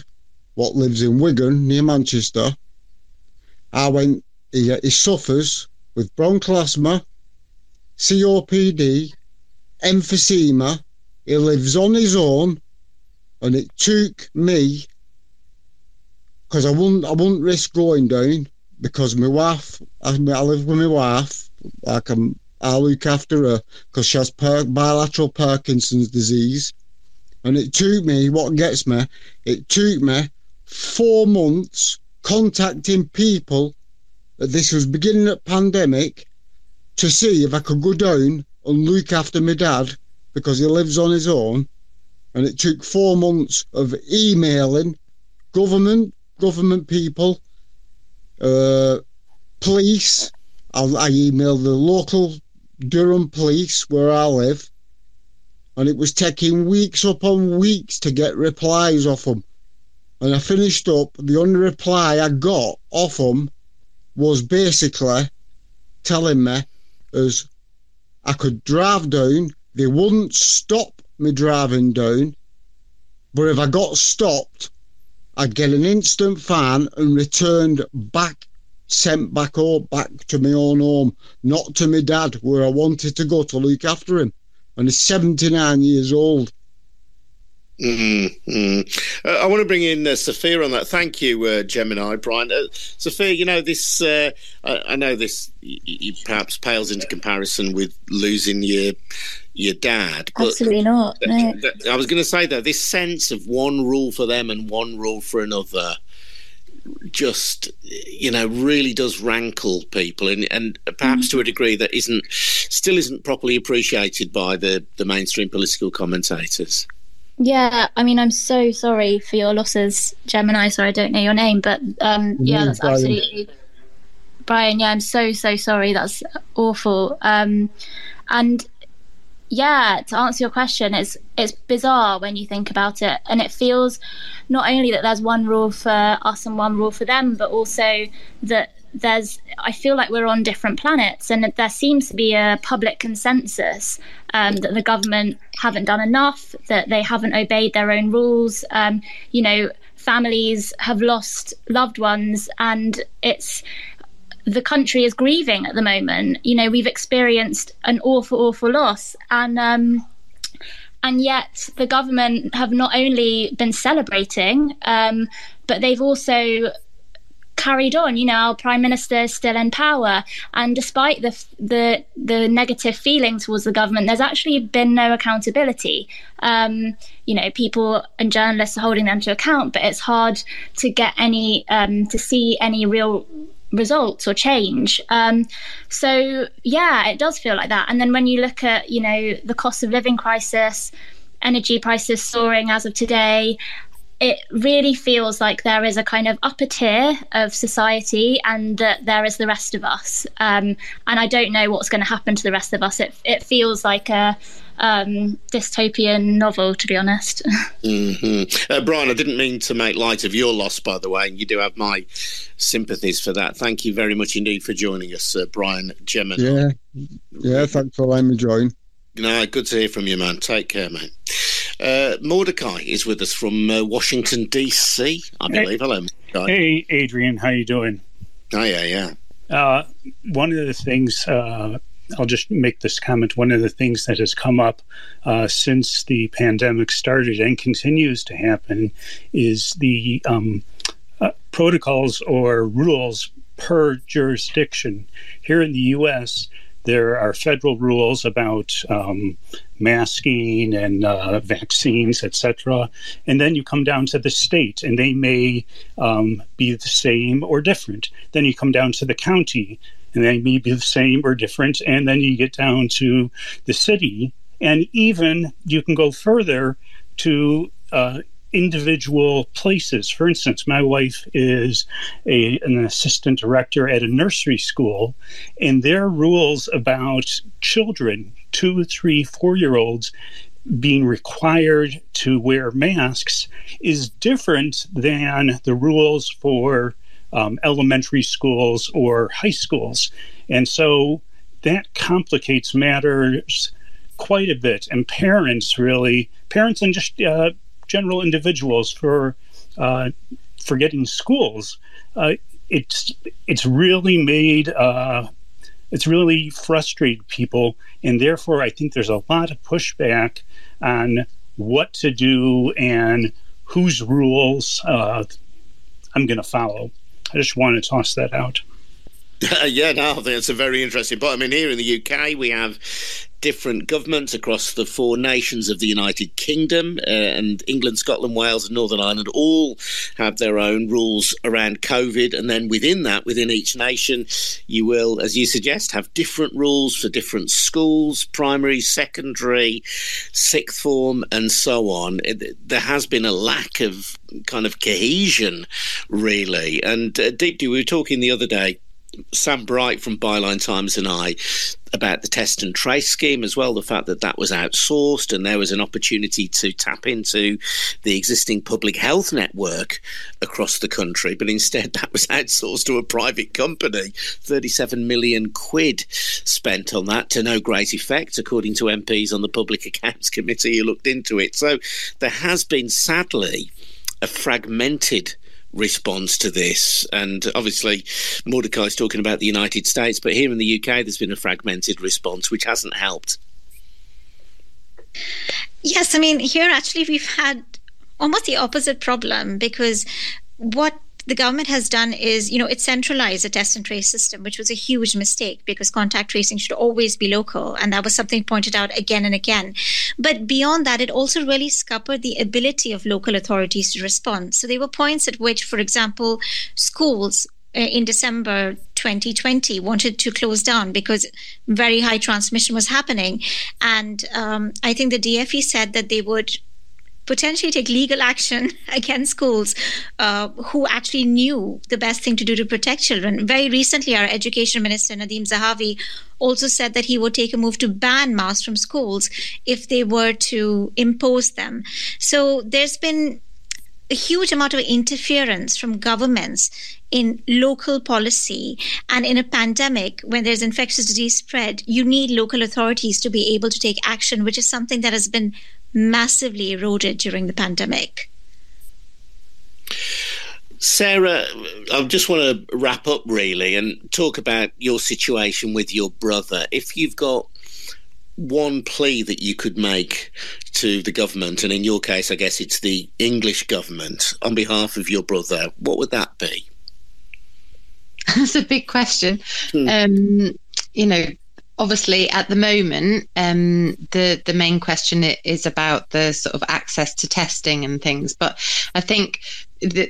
[SPEAKER 10] what lives in Wigan, near Manchester. I went, he, he suffers with bronchial COPD, emphysema. He lives on his own, and it took me because I wouldn't I wouldn't risk going down because my wife I, I live with my wife I can I look after her because she has per, bilateral Parkinson's disease, and it took me what gets me it took me four months contacting people this was beginning of pandemic to see if I could go down and look after my dad because he lives on his own. And it took four months of emailing government, government people, uh, police. I, I emailed the local Durham police where I live, and it was taking weeks upon weeks to get replies off them. And I finished up. The only reply I got off them was basically telling me as I could drive down. They wouldn't stop me driving down, but if I got stopped, I'd get an instant fine and returned back, sent back home, back to my own home, not to my dad, where I wanted to go to look after him. And he's 79 years old.
[SPEAKER 1] Mm-hmm. Uh, I want to bring in uh, Sophia on that. Thank you, uh, Gemini, Brian. Uh, Sophia, you know this. Uh, I, I, know this. Y- y- perhaps pales into comparison with losing your your dad.
[SPEAKER 3] Absolutely not. No.
[SPEAKER 1] Th- th- I was going to say that this sense of one rule for them and one rule for another just you know really does rankle people and, and perhaps mm. to a degree that isn't still isn't properly appreciated by the the mainstream political commentators
[SPEAKER 3] yeah, I mean, I'm so sorry for your losses, Gemini. Sorry, I don't know your name, but um, yeah, that's Brian. absolutely Brian. Yeah, I'm so so sorry. That's awful. Um, and yeah, to answer your question, it's it's bizarre when you think about it, and it feels not only that there's one rule for us and one rule for them, but also that there's I feel like we're on different planets, and there seems to be a public consensus um, that the government haven't done enough, that they haven't obeyed their own rules. Um, you know, families have lost loved ones, and it's the country is grieving at the moment. You know, we've experienced an awful, awful loss, and um, and yet the government have not only been celebrating, um, but they've also carried on. You know, our prime minister is still in power, and despite the the the negative feeling towards the government, there's actually been no accountability. Um, you know, people and journalists are holding them to account, but it's hard to get any um, to see any real results or change. Um, so yeah, it does feel like that. And then when you look at you know the cost of living crisis, energy prices soaring as of today, it really feels like there is a kind of upper tier of society and that there is the rest of us. Um, and I don't know what's going to happen to the rest of us. It, it feels like a um, dystopian novel, to be honest.
[SPEAKER 1] mm-hmm. uh, Brian, I didn't mean to make light of your loss, by the way, and you do have my sympathies for that. Thank you very much indeed for joining us, uh, Brian Gemini.
[SPEAKER 10] Yeah, yeah, thanks for letting me join.
[SPEAKER 1] No, good to hear from you, man. Take care, mate. Uh, Mordecai is with us from uh, Washington D.C. I believe. Hey, Hello,
[SPEAKER 11] Mordecai. Hey, Adrian. How you doing?
[SPEAKER 1] Oh yeah, yeah.
[SPEAKER 11] Uh, one of the things uh, I'll just make this comment. One of the things that has come up uh, since the pandemic started and continues to happen is the um, uh, protocols or rules per jurisdiction. Here in the U.S., there are federal rules about um, masking and uh, vaccines, etc. And then you come down to the state, and they may um, be the same or different. Then you come down to the county, and they may be the same or different. And then you get down to the city, and even you can go further to uh, individual places. For instance, my wife is a, an assistant director at a nursery school, and their rules about children, two, three, four year olds, being required to wear masks is different than the rules for um, elementary schools or high schools. And so that complicates matters quite a bit. And parents really, parents and just uh, general individuals for uh, forgetting schools. Uh, it's it's really made uh, it's really frustrated people, and therefore I think there's a lot of pushback on what to do and whose rules uh, I'm going to follow. I just want to toss that out.
[SPEAKER 1] yeah, no, it's a very interesting point. I mean, here in the UK, we have different governments across the four nations of the United Kingdom, uh, and England, Scotland, Wales, and Northern Ireland all have their own rules around COVID. And then within that, within each nation, you will, as you suggest, have different rules for different schools primary, secondary, sixth form, and so on. It, there has been a lack of kind of cohesion, really. And uh, we were talking the other day Sam Bright from Byline Times and I about the test and trace scheme as well, the fact that that was outsourced and there was an opportunity to tap into the existing public health network across the country, but instead that was outsourced to a private company. 37 million quid spent on that to no great effect, according to MPs on the Public Accounts Committee who looked into it. So there has been, sadly, a fragmented response to this. And obviously, Mordecai's talking about the United States, but here in the UK, there's been a fragmented response, which hasn't helped.
[SPEAKER 2] Yes, I mean, here actually we've had almost the opposite problem because what the government has done is, you know, it centralized the test and trace system, which was a huge mistake because contact tracing should always be local. And that was something pointed out again and again. But beyond that, it also really scuppered the ability of local authorities to respond. So there were points at which, for example, schools uh, in December 2020 wanted to close down because very high transmission was happening. And um, I think the DFE said that they would potentially take legal action against schools uh, who actually knew the best thing to do to protect children. Very recently, our education minister, Nadhim Zahawi, also said that he would take a move to ban masks from schools if they were to impose them. So there's been a huge amount of interference from governments in local policy and in a pandemic when there's infectious disease spread you need local authorities to be able to take action which is something that has been massively eroded during the pandemic.
[SPEAKER 1] Sarah, I just want to wrap up really and talk about your situation with your brother. If you've got one plea that you could make to the government, and in your case, I guess it's the English government, on behalf of your brother, what would that be?
[SPEAKER 4] That's a big question. Hmm. Um, you know, obviously at the moment um, the the main question is about the sort of access to testing and things but i think that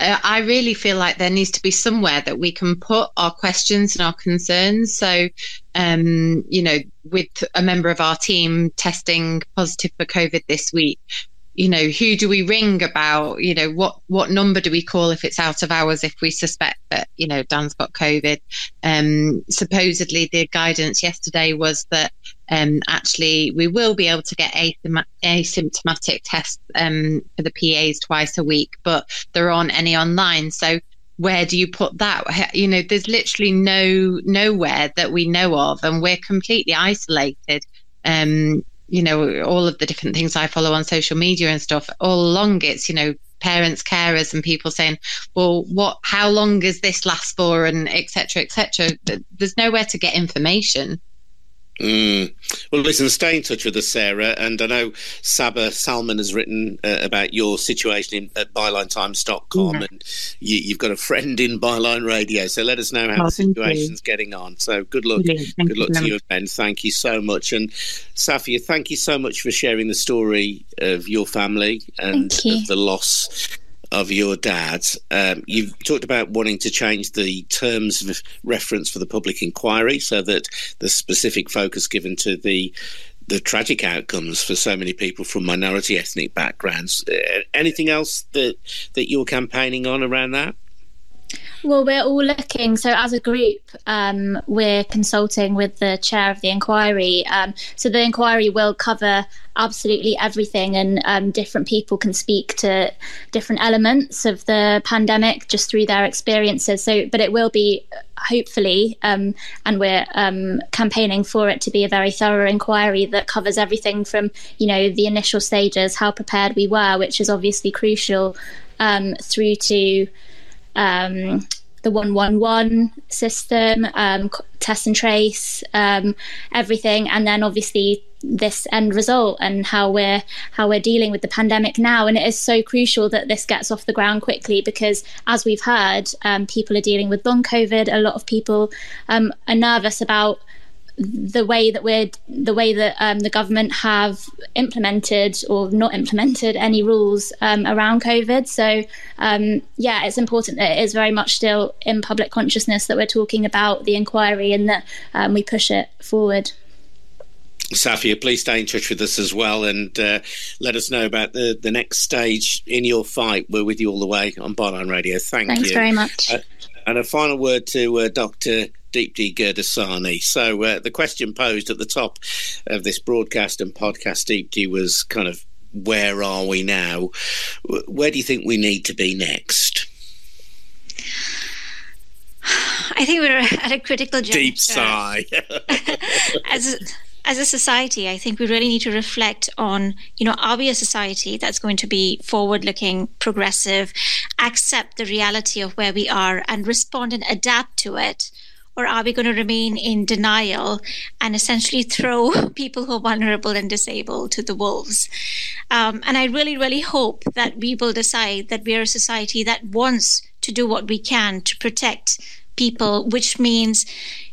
[SPEAKER 4] I really feel like there needs to be somewhere that we can put our questions and our concerns. So, um, you know, with a member of our team testing positive for COVID this week, you know who do we ring about? You know what what number do we call if it's out of hours if we suspect that you know dan's got covid? Um supposedly the guidance yesterday was that um actually we will be able to get asymptomatic tests um for the pas twice a week but there aren't any online. So where do you put that? You know there's literally no nowhere that we know of and we're completely isolated. Um, you know, all of the different things I follow on social media and stuff, all along it's, you know, parents, carers, and people saying, "Well, what? How long does this last for?" and etc. etc. There's nowhere to get information.
[SPEAKER 1] Mm. Well, listen, stay in touch with us, Sarah. And I know Saba Salman has written uh, about your situation in, at bylinetimes.com, yeah. and you, have got a friend in Byline Radio. So let us know how oh, the situation's getting on. So good luck. Good luck to you, Ben. Thank you so much. And Safia, thank you so much for sharing the story of your family and of the loss of your dad. Um, you've talked about wanting to change the terms of reference for the public inquiry so that the specific focus given to the the tragic outcomes for so many people from minority ethnic backgrounds. Uh, anything else that that you're campaigning on around that?
[SPEAKER 3] Well, we're all looking. So, as a group, um, we're consulting with the chair of the inquiry. Um, so, the inquiry will cover absolutely everything, and um, different people can speak to different elements of the pandemic just through their experiences. So, but it will be hopefully, um, and we're um, campaigning for it to be a very thorough inquiry that covers everything from, you know, the initial stages, how prepared we were, which is obviously crucial, um, through to um, the 111 system, um, test and trace, um, everything, and then obviously this end result and how we're how we're dealing with the pandemic now. And it is so crucial that this gets off the ground quickly because, as we've heard, um, people are dealing with long COVID. A lot of people um, are nervous about the way that we're the way that um, the government have implemented or not implemented any rules um, around COVID. So um, yeah, it's important that it is very much still in public consciousness that we're talking about the inquiry and that um, we push it forward.
[SPEAKER 1] Safia, please stay in touch with us as well and uh, let us know about the, the next stage in your fight. We're with you all the way on Byline Radio. Thank
[SPEAKER 3] Thanks
[SPEAKER 1] you.
[SPEAKER 3] Thanks very much. Uh,
[SPEAKER 1] and a final word to uh, Dr. Deepti Gurdasani. So uh, the question posed at the top of this broadcast and podcast, Deepti, was kind of where are we now? Where do you think we need to be next?
[SPEAKER 2] I think we're at a critical juncture.
[SPEAKER 1] Deep sigh.
[SPEAKER 2] as as a society, I think we really need to reflect on, you know, are we a society that's going to be forward looking, progressive, accept the reality of where we are and respond and adapt to it? Or are we going to remain in denial and essentially throw people who are vulnerable and disabled to the wolves? Um, and I really, really hope that we will decide that we are a society that wants to do what we can to protect people, which means,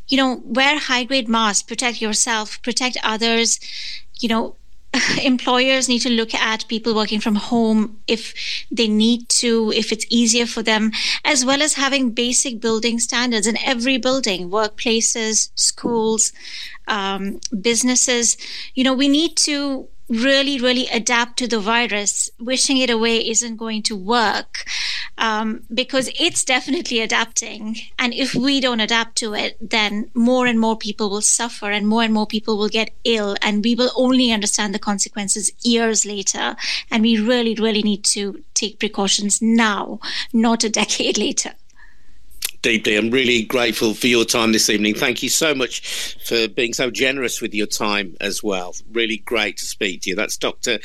[SPEAKER 2] you know, wear high grade masks, protect yourself, protect others. You know, employers need to look at people working from home if they need to, if it's easier for them, as well as having basic building standards in every building, workplaces, schools, um, businesses. You know, we need to really, really adapt to the virus. Wishing it away isn't going to work um, because it's definitely adapting. And if we don't adapt to it, then more and more people will suffer and more and more people will get ill. And we will only understand the consequences years later. And we really, really need to take precautions now, not a decade later
[SPEAKER 1] deeply. I'm really grateful for your time this evening. Thank you so much for being so generous with your time as well. Really great to speak to you. That's Dr.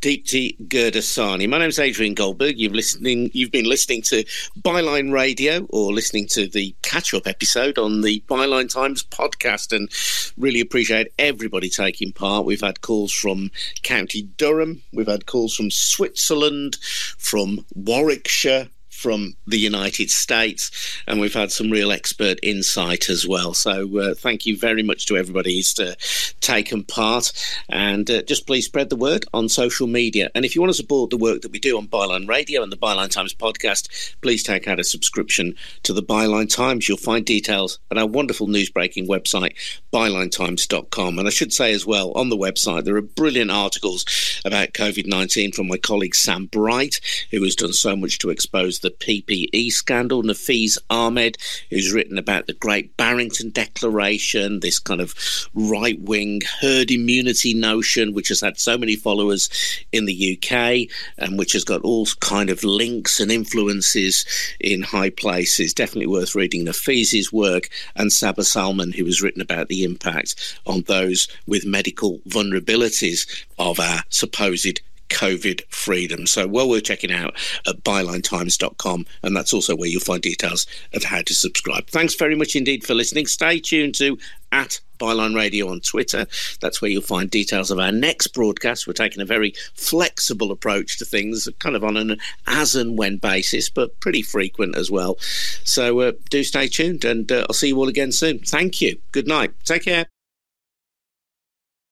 [SPEAKER 1] Deepti Gurdasani. My name is Adrian Goldberg. You've listening. You've been listening to Byline Radio or listening to the catch-up episode on the Byline Times podcast, and really appreciate everybody taking part. We've had calls from County Durham. We've had calls from Switzerland, from Warwickshire from the United States, and we've had some real expert insight as well. So, uh, thank you very much to everybody who's uh, taken part, and uh, just please spread the word on social media. And if you want to support the work that we do on Byline Radio and the Byline Times podcast, please take out a subscription to the Byline Times. You'll find details at our wonderful news breaking website, bylinetimes.com. And I should say as well, on the website, there are brilliant articles about COVID 19 from my colleague Sam Bright, who has done so much to expose the the PPE scandal. Nafeez Ahmed, who's written about the Great Barrington Declaration, this kind of right wing herd immunity notion, which has had so many followers in the UK and which has got all kind of links and influences in high places. Definitely worth reading Nafeez's work and Saba Salman, who has written about the impact on those with medical vulnerabilities of our supposed COVID freedom. So well worth checking out at bylinetimes.com. And that's also where you'll find details of how to subscribe. Thanks very much indeed for listening. Stay tuned to at Byline Radio on Twitter. That's where you'll find details of our next broadcast. We're taking a very flexible approach to things, kind of on an as and when basis, but pretty frequent as well. So uh, do stay tuned, and uh, I'll see you all again soon. Thank you. Good night. Take care.